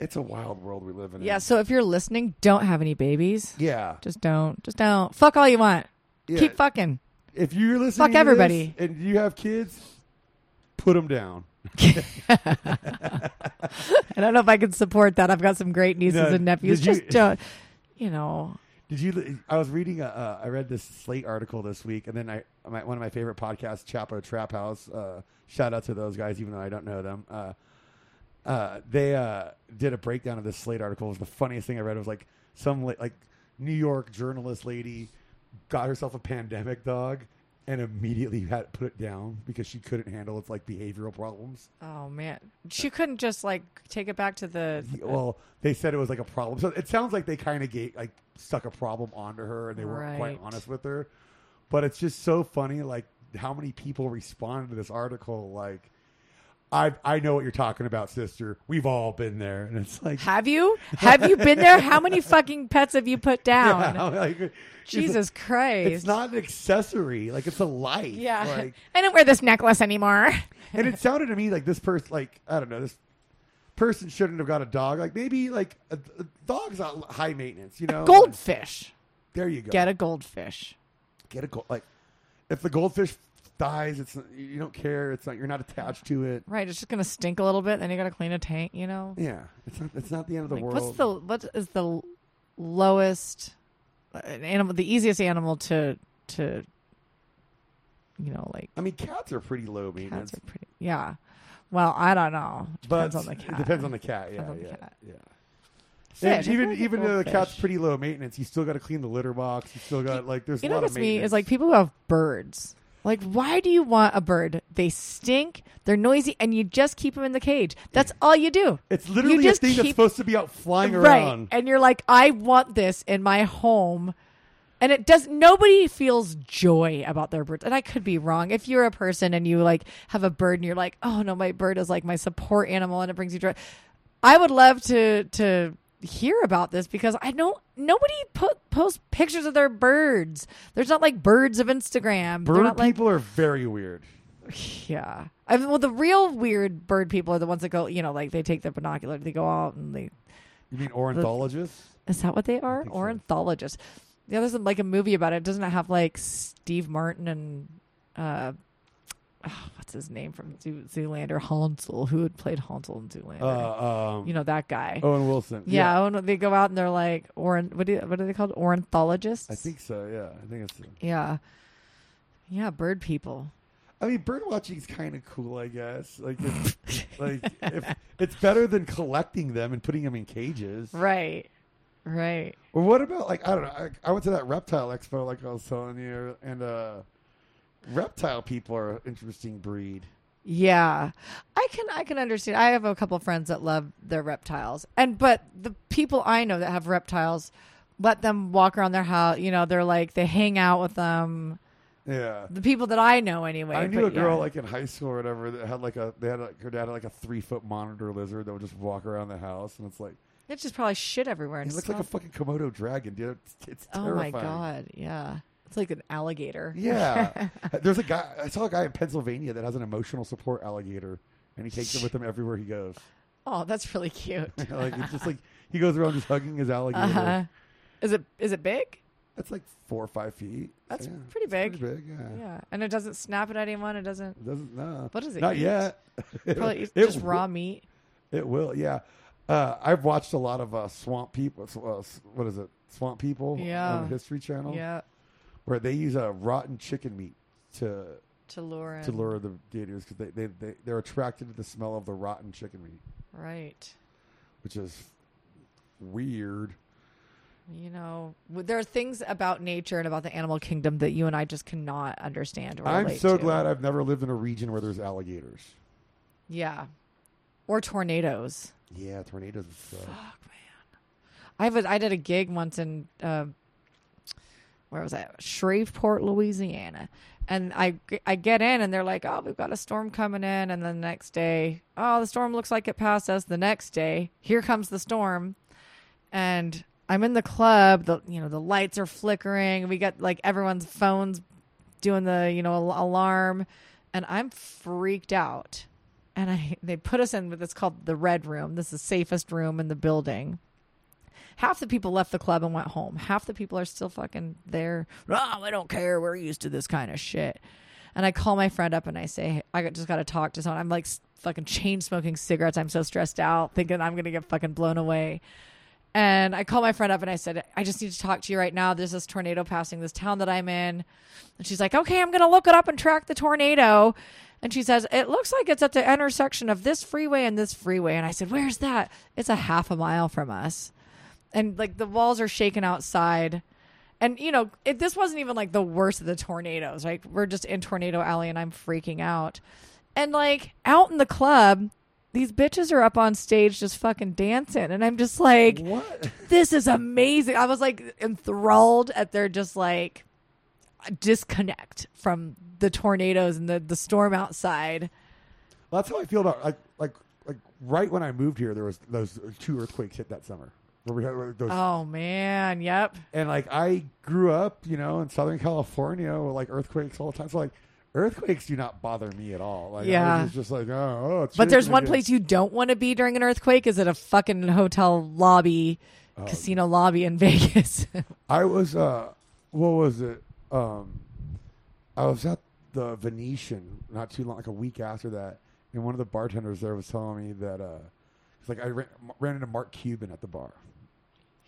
Speaker 1: it's a wild world we live in
Speaker 2: Yeah. So if you're listening, don't have any babies.
Speaker 1: yeah
Speaker 2: Just don't. Just don't. Fuck all you want.
Speaker 1: yeah
Speaker 2: Keep fucking.
Speaker 1: if you're listening
Speaker 2: Fuck
Speaker 1: to this
Speaker 2: everybody.
Speaker 1: and you have kids put them down (laughs)
Speaker 2: I don't know if I can support that. I've got some great nieces
Speaker 1: No,
Speaker 2: and nephews.
Speaker 1: you-
Speaker 2: Just don't. You know.
Speaker 1: Did you? I was reading. A, uh, I read this Slate article this week, and then I my, one of my favorite podcasts, Chapo Trap House. Uh, shout out to those guys, even though I don't know them. Uh, uh, they uh, did a breakdown of this Slate article. It was the funniest thing I read. It was like some la- like New York journalist lady got herself a pandemic dog and immediately had to put it down because she couldn't handle its like behavioral problems.
Speaker 2: Oh man, she couldn't just like take it back to the.
Speaker 1: Well, they said it was like a problem. So it sounds like they kind of gave like stuck a problem onto her, and they weren't quite honest with her. But it's just so funny, like how many people responded to this article. Like, I I know what you're talking about, sister. We've all been there, and it's like
Speaker 2: Have you? Have you been there? How many fucking pets have you put (laughs) down?
Speaker 1: yeah, like, it's-
Speaker 2: Jesus Christ.
Speaker 1: It's not an accessory. Like it's a life.
Speaker 2: Yeah.
Speaker 1: Like, (laughs)
Speaker 2: I don't wear this necklace anymore.
Speaker 1: and it sounded to me like this person, like I don't know, this person shouldn't have got a dog. Like maybe like a, a dog's not high maintenance. You know,
Speaker 2: Goldfish.
Speaker 1: There you go.
Speaker 2: Get a goldfish.
Speaker 1: Get a gold. Like if the goldfish dies, it's you don't care. It's not you're not attached to it.
Speaker 2: Right. It's just gonna stink a little bit. Then you gotta clean a tank. You know.
Speaker 1: Yeah, it's not. It's not the end of the
Speaker 2: Like,
Speaker 1: world.
Speaker 2: what's the what is the lowest uh, animal? The easiest animal to to you know like
Speaker 1: I mean, cats are pretty low maintenance,
Speaker 2: cats are pretty. Yeah. Well, I don't know.
Speaker 1: but
Speaker 2: Depends on the cat.
Speaker 1: it depends on the cat. Yeah,
Speaker 2: the
Speaker 1: yeah,
Speaker 2: cat.
Speaker 1: yeah.
Speaker 2: Fish.
Speaker 1: And
Speaker 2: I feel
Speaker 1: even even though the cat's pretty low maintenance, you still got to clean the litter box. You still got like there's
Speaker 2: You
Speaker 1: a
Speaker 2: know
Speaker 1: lot
Speaker 2: what
Speaker 1: of
Speaker 2: gets me is like people who have birds. Like, why do you want a bird? They stink. They're noisy, and you just keep them in the cage. That's all you do.
Speaker 1: it's literally a
Speaker 2: just
Speaker 1: thing that's
Speaker 2: keep-
Speaker 1: supposed to be out flying
Speaker 2: right
Speaker 1: around.
Speaker 2: and you're like i want this in my home and it does nobody feels joy about their birds and i could be wrong if you're a person and you like have a bird and you're like oh no my bird is like my support animal and it brings you joy i would love to to hear about this because i know nobody put post pictures of their birds there's not like birds of instagram
Speaker 1: Bird
Speaker 2: not like
Speaker 1: people are very weird.
Speaker 2: yeah. I mean, well, the real weird bird people are the ones that go, you know, like they take their binocular, they go out and they
Speaker 1: You mean ornithologists?
Speaker 2: Is that what they are?
Speaker 1: think so.
Speaker 2: Ornithologists. Yeah, there's like a movie about it. Doesn't it have like Steve Martin and uh, oh, what's his name from Zoo- Zoolander? Hansel, who had played Hansel in Zoolander.
Speaker 1: Uh, um,
Speaker 2: you know that guy.
Speaker 1: Owen Wilson.
Speaker 2: yeah, oh, no, they go out and they're like, or what? Do, what are they called? Ornithologists.
Speaker 1: I think so. Yeah, I think it's.
Speaker 2: Yeah. Yeah, bird people.
Speaker 1: I mean, bird watching is kind of cool, I guess. Like, it's, (laughs) like if, it's better than collecting them and putting them in cages.
Speaker 2: Right. Right.
Speaker 1: Or what about like I don't know? I, I went to that reptile expo, like I was telling you, and uh, reptile people are an interesting breed.
Speaker 2: Yeah. I can I can understand. I have a couple friends that love their reptiles. And but the people I know that have reptiles let them walk around their house, you know, they're like they hang out with them.
Speaker 1: Yeah.
Speaker 2: The people that I know anyway.
Speaker 1: I knew a girl
Speaker 2: yeah.
Speaker 1: like in high school or whatever that had like a they had like her dad had like a three foot monitor lizard that would just walk around the house and it's like
Speaker 2: It's just probably shit everywhere and
Speaker 1: it looks like a fucking Komodo dragon, dude. It's, it's
Speaker 2: Oh my god. Yeah. It's like an alligator.
Speaker 1: Yeah. (laughs) There's a guy I saw a guy in Pennsylvania that has an emotional support alligator and he takes it with him everywhere he goes.
Speaker 2: Oh, that's really cute. (laughs)
Speaker 1: like it's just like he goes around just hugging his alligator.
Speaker 2: Uh-huh. Is it is it big?
Speaker 1: That's like four or five feet.
Speaker 2: That's
Speaker 1: Yeah,
Speaker 2: pretty big.
Speaker 1: Pretty big, yeah.
Speaker 2: Yeah. And it doesn't snap at anyone. It doesn't
Speaker 1: It doesn't no.
Speaker 2: What does it
Speaker 1: Not
Speaker 2: eat?
Speaker 1: yet.
Speaker 2: probably (laughs)
Speaker 1: It
Speaker 2: just
Speaker 1: will-
Speaker 2: raw meat.
Speaker 1: It will, yeah. Uh, I've watched a lot of uh, Swamp People. Uh, what is it? Swamp People
Speaker 2: Yeah.
Speaker 1: on the History Channel,
Speaker 2: Yeah.
Speaker 1: Where they use uh, rotten chicken meat to
Speaker 2: To lure
Speaker 1: to lure the gators because they, they they they're attracted to the smell of the rotten chicken meat,
Speaker 2: Right.
Speaker 1: which is weird.
Speaker 2: You know, there are things about nature and about the animal kingdom that you and I just cannot understand
Speaker 1: I'm so
Speaker 2: to.
Speaker 1: glad I've never lived in a region where there's alligators.
Speaker 2: Yeah. Or tornadoes.
Speaker 1: Yeah, tornadoes. and stuff.
Speaker 2: I have a, I did a gig once in uh, where was that? Shreveport, Louisiana. And I, I get in and they're like, oh, we've got a storm coming in. And the next day, oh, the storm looks like it passed us. The next day, here comes the storm. And I'm in the club. The you know the lights are flickering. We got like everyone's phones doing the you know al- alarm, and I'm freaked out. And I they put us in with it's called the red room. This is the safest room in the building. Half the people left the club and went home. Half the people are still fucking there. Oh, I don't care. We're used to this kind of shit. And I call my friend up and I say, I just got to talk to someone. I'm like fucking chain smoking cigarettes. I'm so stressed out, thinking I'm going to get fucking blown away. And I called my friend up and I said, I just need to talk to you right now. There's this tornado passing this town that I'm in. And she's like, okay, I'm going to look it up and track the tornado. And she says, it looks like it's at the intersection of this freeway and this freeway. And I said, where's that? It's a half a mile from us. And like the walls are shaking outside. And, you know, it, this wasn't even like the worst of the tornadoes, right? We're just in Tornado Alley and I'm freaking out. And like out in the club, these bitches are up on stage just fucking dancing. And I'm just like,
Speaker 1: What?
Speaker 2: this is amazing. I was like enthralled at their just like disconnect from the tornadoes and the, the storm outside.
Speaker 1: That's how I feel about like like like right when I moved here, there was those two earthquakes hit that summer. Where we had those,
Speaker 2: Oh man, yep.
Speaker 1: and like I grew up, you know, in Southern California with like earthquakes all the time. So like earthquakes do not bother me at all. Like
Speaker 2: Yeah.
Speaker 1: was just like, oh, oh it's
Speaker 2: But there's one place you don't want to be during an earthquake. Is it a fucking hotel lobby,
Speaker 1: Oh,
Speaker 2: casino lobby in (laughs) Vegas?
Speaker 1: I was uh what was it? Um I was at the Venetian not too long like a week after that and one of the bartenders there was telling me that uh it's like I ran, ran into Mark Cuban at the bar.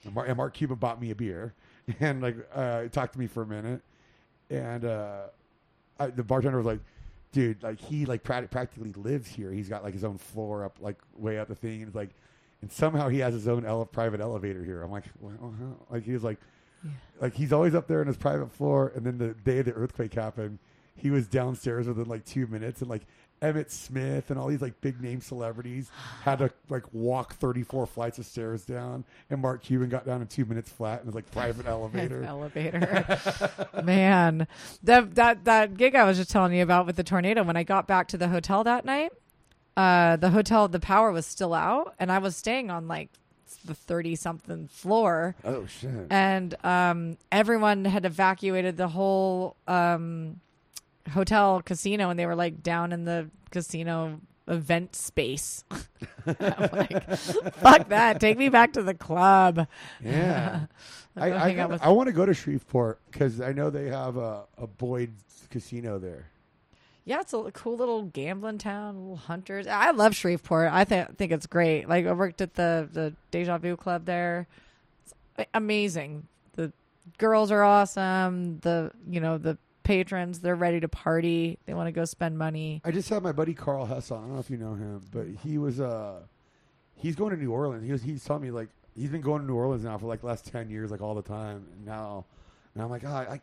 Speaker 1: And Mark, and Mark Cuban bought me a beer (laughs) and like uh talked to me for a minute and uh I, the bartender was like dude like he like prac- practically lives here. He's got like his own floor up like way up the thing and it's like and somehow he has his own ele- private elevator here. I'm like, well, like he was like, like he's always up there on his private floor. And then the day the earthquake happened, he was downstairs within like two minutes, and like Emmitt Smith and all these like big name celebrities (gasps) had to like walk 34 flights of stairs down, and Mark Cuban got down in two minutes flat in his like (laughs) private elevator.
Speaker 2: elevator. (laughs) Man, that that that gig I was just telling you about with the tornado. When I got back to the hotel that night, uh, the hotel the power was still out, and I was staying on like the thirty something floor,
Speaker 1: oh shit!
Speaker 2: and um, everyone had evacuated the whole um, hotel casino, and they were like down in the casino event space. (laughs) I'm like, fuck that! Take me back to the club.
Speaker 1: Yeah. (laughs) I, I,
Speaker 2: with-
Speaker 1: I want to go to Shreveport because I know they have a, a Boyd's casino there.
Speaker 2: Yeah, it's a cool little gambling town, little hunters. I love Shreveport. I think think it's great. Like I worked at the the Deja Vu Club there. It's amazing. The girls are awesome. The you know the patrons they're ready to party. They want to go spend money.
Speaker 1: I just had my buddy Carl Hess on. I don't know if you know him, but he was uh he's going to New Orleans. He was he's telling me like he's been going to New Orleans now for like the last ten years, like all the time. And now and I'm like, oh, I,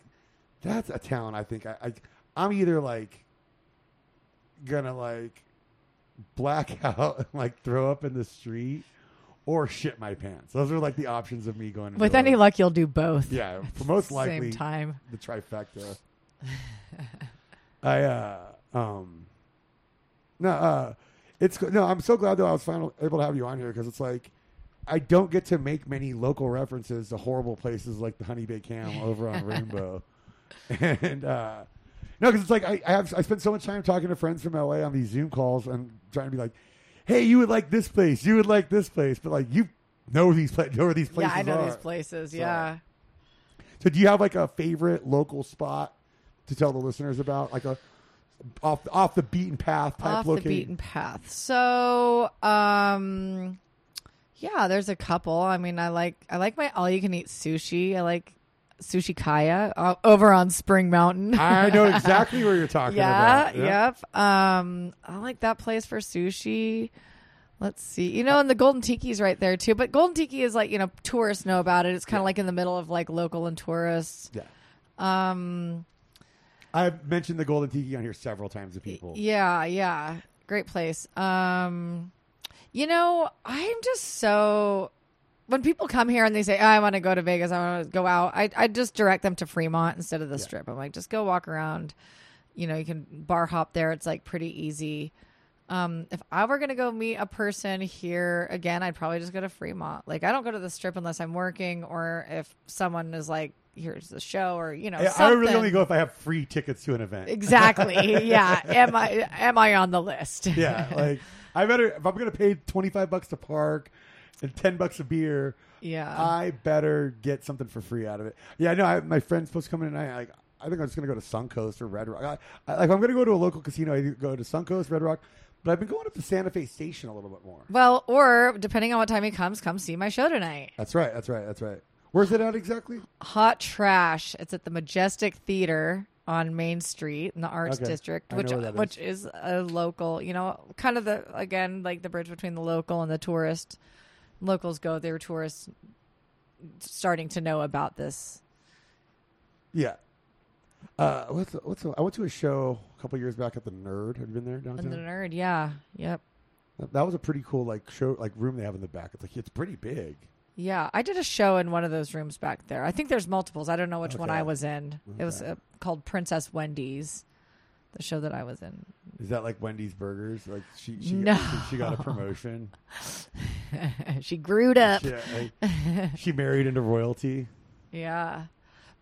Speaker 1: that's a town I think I, I I'm either like gonna like black (laughs) out and like throw up in the street or shit my pants. Those are like the options of me going
Speaker 2: With any luck, you'll do both.
Speaker 1: Yeah, for most
Speaker 2: Same
Speaker 1: likely
Speaker 2: time.
Speaker 1: the trifecta. I uh um no uh it's no I'm so glad though I was finally able to have you on here because it's like I don't get to make many local references to horrible places like the Honeybaked Ham over on Rainbow, (laughs) and uh no because it's like I, I have I spend so much time talking to friends from LA on these Zoom calls and trying to be like, hey you would like this place you would like this place but like you know these pla- know where these places
Speaker 2: Yeah, I know
Speaker 1: are.
Speaker 2: these places.
Speaker 1: So-
Speaker 2: Yeah.
Speaker 1: So do you have like a favorite local spot to tell the listeners about, like a off off the beaten path type
Speaker 2: off
Speaker 1: location?
Speaker 2: the beaten path. So, um, yeah, there's a couple. I mean, I like I like my all you can eat sushi. I like sushi kaya uh, over on Spring Mountain.
Speaker 1: I know (laughs) exactly where you're talking
Speaker 2: yeah,
Speaker 1: about. Yeah.
Speaker 2: yep. Um, I like that place for sushi. Let's see. You know, and the Golden Tiki's right there too. But Golden Tiki is like, you know, tourists know about it. It's kind of
Speaker 1: Yeah.
Speaker 2: like in the middle of like local and tourists.
Speaker 1: Yeah.
Speaker 2: Um,
Speaker 1: I've mentioned the Golden Tiki on here several times to people.
Speaker 2: Yeah, yeah. Great place. Um you know, I'm just so when people come here and they say, oh, "I want to go to Vegas, I want to go out," I I just direct them to Fremont instead of the Strip. I'm like, just go walk around. You know, you can bar hop there. It's like pretty easy. Um, if I were gonna go meet a person here again, I'd probably just go to Fremont. Like, I don't go to the Strip unless I'm working or if someone is like, "Here's the show," or you know,
Speaker 1: I, I really only go if I have free tickets to an event.
Speaker 2: Exactly. (laughs) yeah. Am I am I on the list?
Speaker 1: yeah, like (laughs) I better if I'm gonna pay twenty five bucks to park and ten bucks a beer.
Speaker 2: yeah.
Speaker 1: I better get something for free out of it. Yeah, I know. I, my friend's supposed to come in tonight. Like, I think I'm just gonna go to Suncoast or Red Rock. I, I, like, if I'm gonna go to a local casino. I go to Suncoast, Red Rock, but I've been going up to Santa Fe Station a little bit more.
Speaker 2: well, or depending on what time he comes, come see my show tonight.
Speaker 1: That's right. That's right. That's right. Where's it at exactly?
Speaker 2: Hot Trash. It's at the Majestic Theater on Main Street in the Arts
Speaker 1: Okay.
Speaker 2: District, which which is a local, you know, kind of the again like the bridge between the local and the tourist. Locals go there, tourists starting to know about this.
Speaker 1: Yeah. Uh, what's the, what's the, I went to a show a couple years back at the Nerd. Have you been there downtown?
Speaker 2: the nerd, yeah, yep.
Speaker 1: That was a pretty cool like show like room they have in the back. It's like it's pretty big.
Speaker 2: Yeah, I did a show in one of those rooms back there. I think there's multiples. I don't know which one I was in. It was uh, called Princess Wendy's. the show that I was in.
Speaker 1: Is that like Wendy's Burgers? Like she she,
Speaker 2: No.
Speaker 1: got, she got a promotion. (laughs)
Speaker 2: she grewed up.
Speaker 1: She, like, she married into royalty.
Speaker 2: Yeah.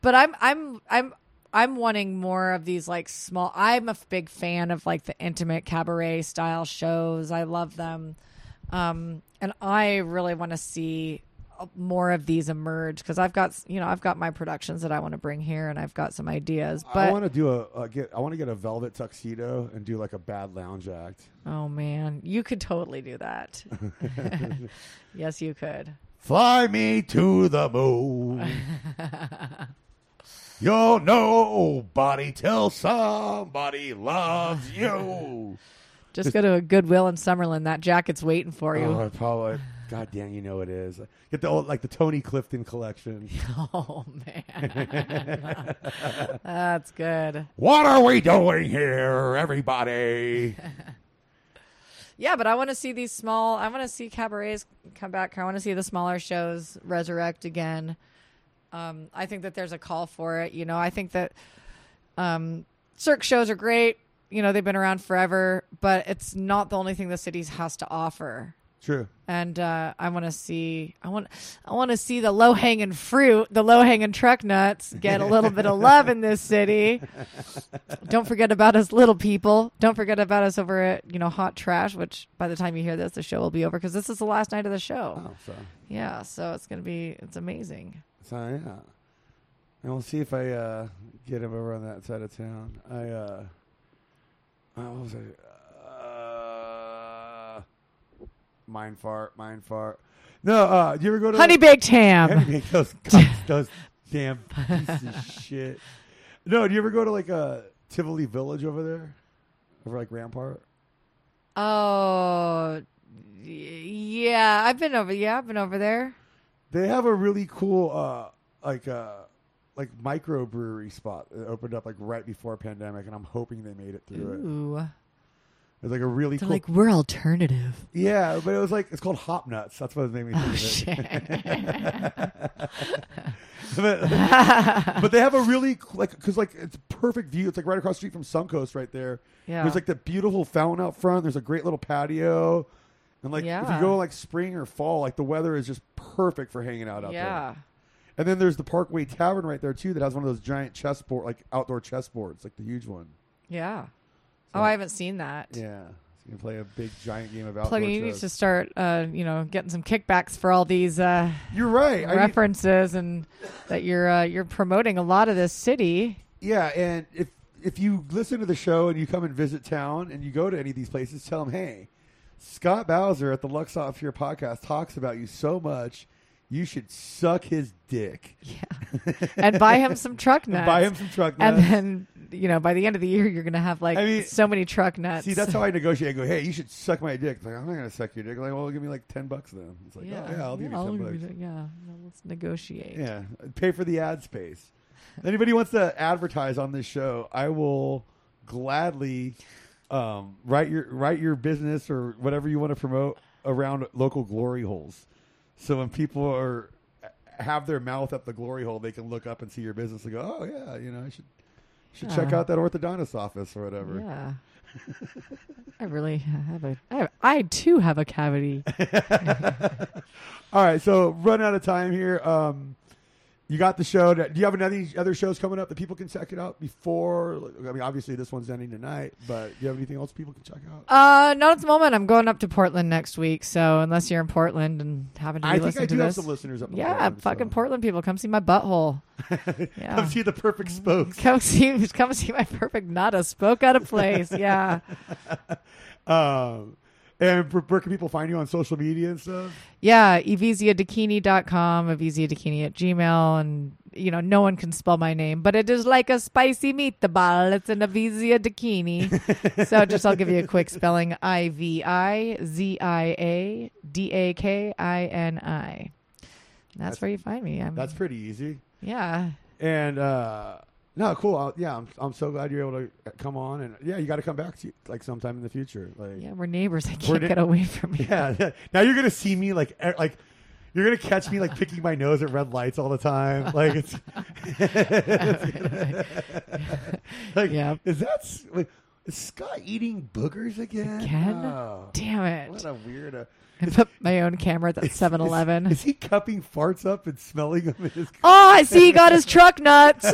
Speaker 2: But I'm I'm I'm I'm wanting more of these like small I'm a big fan of like the intimate cabaret style shows. I love them. Um and I really want to see Uh, more of these emerge cuz I've got you know I've got my productions that I want to bring here and I've got some ideas. But I
Speaker 1: want to do a, a get. I want to get a velvet tuxedo and do like a bad lounge act.
Speaker 2: oh man, you could totally do that. (laughs) yes, you could.
Speaker 1: Fly me to the moon. (laughs) You'll nobody till somebody loves you.
Speaker 2: Just go to a Goodwill in Summerlin. That jacket's waiting for you.
Speaker 1: Oh, probably. God damn, you know it is. Get the old, like the Tony Clifton collection. (laughs)
Speaker 2: Oh man, (laughs) that's good.
Speaker 1: What are we doing here, everybody? (laughs)
Speaker 2: Yeah, but I want to see these small. I want to see cabarets come back. I want to see the smaller shows resurrect again. Um, I think that there's a call for it. You know, I think that um, cirque shows are great. You know, they've been around forever, but it's not the only thing the city has to offer.
Speaker 1: True.
Speaker 2: and uh, I want to see I want I want to see the low hanging fruit, the low hanging truck nuts get a little bit of (laughs) love in this city. Don't forget about us little people. Don't forget about us over at you know Hot Trash, which by the time you hear this, the show will be over because this is the last night of the show.
Speaker 1: Oh, so
Speaker 2: Yeah, so it's gonna be it's amazing.
Speaker 1: so yeah. And we'll see if I uh, get him over on that side of town. I uh, uh, what was I? Uh, mind fart, mind fart. No, uh, do you ever go to
Speaker 2: Honey baked ham.
Speaker 1: Honey baked those cunts, (laughs) those damn pieces of shit. No, do you ever go to like a Tivoli Village over there, over like Rampart?
Speaker 2: Oh, yeah, I've been over. Yeah, I've been over there.
Speaker 1: They have a really cool uh like uh like microbrewery spot that opened up like right before pandemic and I'm hoping they made it through it.
Speaker 2: Ooh,
Speaker 1: It's like a really cool
Speaker 2: like we're alternative.
Speaker 1: Yeah, but it was like it's called Hop Nuts. That's what it made me think
Speaker 2: Oh
Speaker 1: of it.
Speaker 2: shit. (laughs)
Speaker 1: but, but they have a really like because like it's perfect view. It's like right across the street from Suncoast right there.
Speaker 2: Yeah.
Speaker 1: There's like the beautiful fountain out front. There's a great little patio. And like if you go like spring or fall, like the weather is just perfect for hanging out out there.
Speaker 2: yeah.
Speaker 1: And then there's the Parkway Tavern right there too that has one of those giant chessboard like outdoor chessboards, like the huge one.
Speaker 2: Yeah. Oh, I haven't seen that.
Speaker 1: Yeah. So you can play a big giant game of outdoor
Speaker 2: Plug, you need to start, uh, you know, getting some kickbacks for all these uh,
Speaker 1: You're right. I mean,
Speaker 2: references, and that you're uh, you're promoting a lot of this city.
Speaker 1: Yeah, and if if you listen to the show and you come and visit town and you go to any of these places, tell them, hey, Scott Bowser at the Luck Stops Here podcast talks about you so much, you should suck his dick.
Speaker 2: Yeah, and buy him some truck (laughs) nuts.
Speaker 1: buy him some truck nuts.
Speaker 2: and then you know by the end of the year you're gonna have like
Speaker 1: I mean,
Speaker 2: so many truck nuts.
Speaker 1: See, that's how I (laughs) negotiate. I go, hey, you should suck my dick. It's like, I'm not going to suck your dick. Like, well, give me like 10 bucks then. It's like,
Speaker 2: yeah,
Speaker 1: oh, yeah, I'll give you
Speaker 2: I'll
Speaker 1: 10
Speaker 2: give
Speaker 1: bucks.
Speaker 2: you- yeah, no, let's negotiate.
Speaker 1: Yeah, pay for the ad space. Anybody wants to advertise on this show, I will gladly um, write your write your business or whatever you want to promote around local glory holes. So when people are have their mouth at the glory hole, they can look up and see your business and go, "Oh yeah, you know, I should should check out that orthodontist office or whatever."
Speaker 2: Yeah. (laughs) I really have a. I, have, I too have a cavity. (laughs)
Speaker 1: All right, so run out of time here. Um, you got the show. Do you have any other shows coming up that people can check it out before? I mean, obviously this one's ending tonight, but do you have anything else people can check out?
Speaker 2: Uh, not at the moment. I'm going up to Portland next week, so unless you're in Portland and happen to be
Speaker 1: I think
Speaker 2: listening
Speaker 1: I do
Speaker 2: to
Speaker 1: have
Speaker 2: this,
Speaker 1: some listeners up.
Speaker 2: yeah,
Speaker 1: Portland,
Speaker 2: fucking
Speaker 1: so.
Speaker 2: Portland people, come see my butthole. (laughs) Yeah.
Speaker 1: Come see the perfect spokes.
Speaker 2: Come see, come see my perfect nada spoke out of place. Yeah, (laughs)
Speaker 1: Um, and where can people find you on social media and stuff?
Speaker 2: yeah. IviziaDakini.com, IviziaDakini at Gmail, and you know no one can spell my name, but it is like a spicy meatball. It's an Ivizia Dakini. (laughs) so just I'll give you a quick spelling: I V I Z I A D A K I N I. That's,
Speaker 1: That's-
Speaker 2: where you find me. I'm,
Speaker 1: That's pretty easy.
Speaker 2: yeah.
Speaker 1: And uh, no, cool. I'll, yeah, I'm, I'm so glad you're able to uh, come on. And yeah, you got to come back to like sometime in the future. Like,
Speaker 2: Yeah, we're neighbors. (laughs) I can't
Speaker 1: ne-
Speaker 2: get away from you.
Speaker 1: Yeah. Now you're gonna see me like e- like you're gonna catch me like picking my nose at red lights all the time. (laughs) Like it's (laughs) like
Speaker 2: Yeah.
Speaker 1: is that like Is Scott eating boogers again?
Speaker 2: Again?
Speaker 1: Oh,
Speaker 2: Damn it.
Speaker 1: what a weirdo.
Speaker 2: I put my own camera at that (laughs) 7
Speaker 1: Is,
Speaker 2: Eleven.
Speaker 1: is he cupping farts up and smelling them in his (laughs)
Speaker 2: Oh, I see he (laughs) got his truck nuts.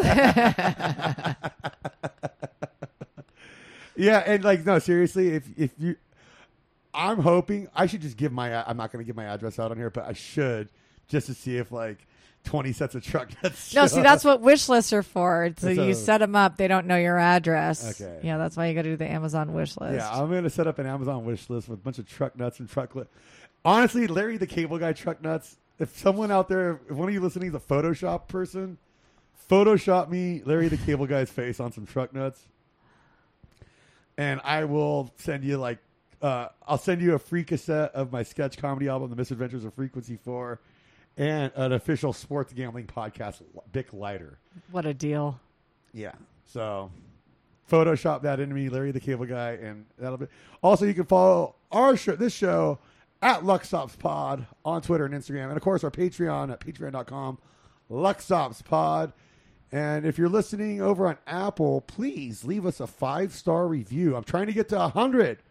Speaker 1: Yeah, and like no, seriously, if if you, I'm hoping I should just give my. I'm not going to give my address out on here, but I should just to see if like 20 sets of truck nuts. (laughs)
Speaker 2: no, see, that's what wish lists are for. So
Speaker 1: So-
Speaker 2: you set them up, they don't know your address.
Speaker 1: Okay.
Speaker 2: Yeah, that's why you got to do the Amazon wish list.
Speaker 1: Yeah, I'm going to set up an Amazon wish list with a bunch of truck nuts and truck. Li- Honestly, Larry the Cable Guy truck nuts. If someone out there, if one of you listening is a Photoshop person, Photoshop me Larry the Cable Guy's face on some truck nuts, and I will send you like. Uh, I'll send you a free cassette of my sketch comedy album, The Misadventures of Frequency 4, and an official sports gambling podcast, Bic Lighter.
Speaker 2: what a deal.
Speaker 1: Yeah. So Photoshop that into me, Larry the Cable Guy, and that'll be. Also, you can follow our show, this show, at luckstopspod on Twitter and Instagram, and of course our Patreon at patreon.com, luckstopspod. And if you're listening over on Apple, please leave us a five star review. I'm trying to get to 100.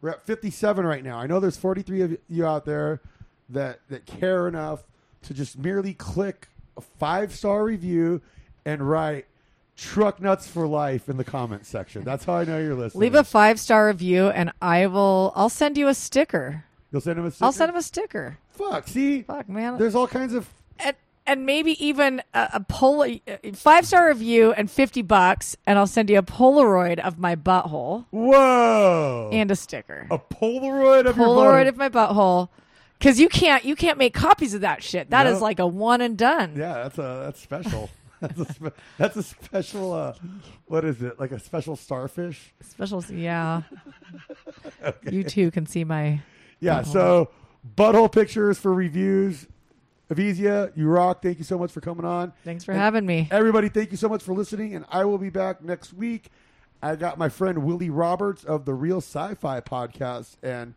Speaker 1: We're at 57 right now. I know there's 43 of you out there that that care enough to just merely click a five star review and write truck nuts for life in the comment section. That's how I know you're listening.
Speaker 2: Leave a five star review, and I will. I'll send you a sticker.
Speaker 1: You'll send him a sticker?
Speaker 2: I'll send him a sticker.
Speaker 1: Fuck, see?
Speaker 2: Fuck, man.
Speaker 1: There's all kinds of
Speaker 2: and, and maybe even a, a pol- five star review and fifty bucks, and I'll send you a Polaroid of my butthole
Speaker 1: Whoa.
Speaker 2: and a sticker.
Speaker 1: a Polaroid of your
Speaker 2: Polaroid of my butthole. Because you can't you can't make copies of that shit. That is
Speaker 1: Nope.
Speaker 2: like a one and done.
Speaker 1: Yeah, that's a that's special. (laughs) that's, a spe- that's a special uh what is it? Like a special starfish?
Speaker 2: Special, yeah. (laughs) You too can see my.
Speaker 1: Yeah,
Speaker 2: Butthole.
Speaker 1: so butthole pictures for reviews. Ivizia, you rock. Thank you so much for coming on.
Speaker 2: Thanks for
Speaker 1: And
Speaker 2: having me.
Speaker 1: Everybody, thank you so much for listening, and I will be back next week. I got my friend Willie Roberts of the Real Sci-Fi podcast, and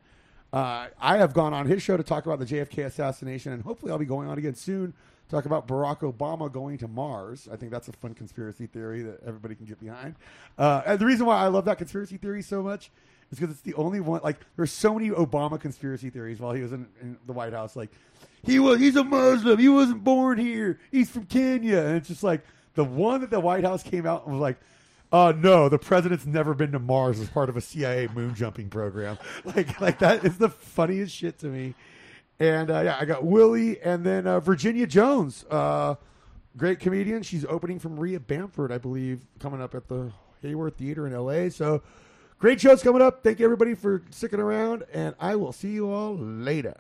Speaker 1: uh, I have gone on his show to talk about the JFK assassination, and hopefully I'll be going on again soon talk about Barack Obama going to Mars. I think that's a fun conspiracy theory that everybody can get behind. Uh, and the reason why I love that conspiracy theory so much is because it's the only one. Like, there's so many Obama conspiracy theories while he was in, in the White House. Like, he was he's a Muslim. He wasn't born here. He's from Kenya. And it's just like the one that the White House came out and was like, uh no, the president's never been to Mars as part of a CIA moon jumping program. (laughs) Like like that is the funniest shit to me. And uh, yeah, I got Willie and then uh, Virginia Jones, uh, great comedian. She's opening from Maria Bamford, I believe, coming up at the Hayworth Theater in LA. So great shows coming up. Thank you everybody for sticking around, and I will see you all later.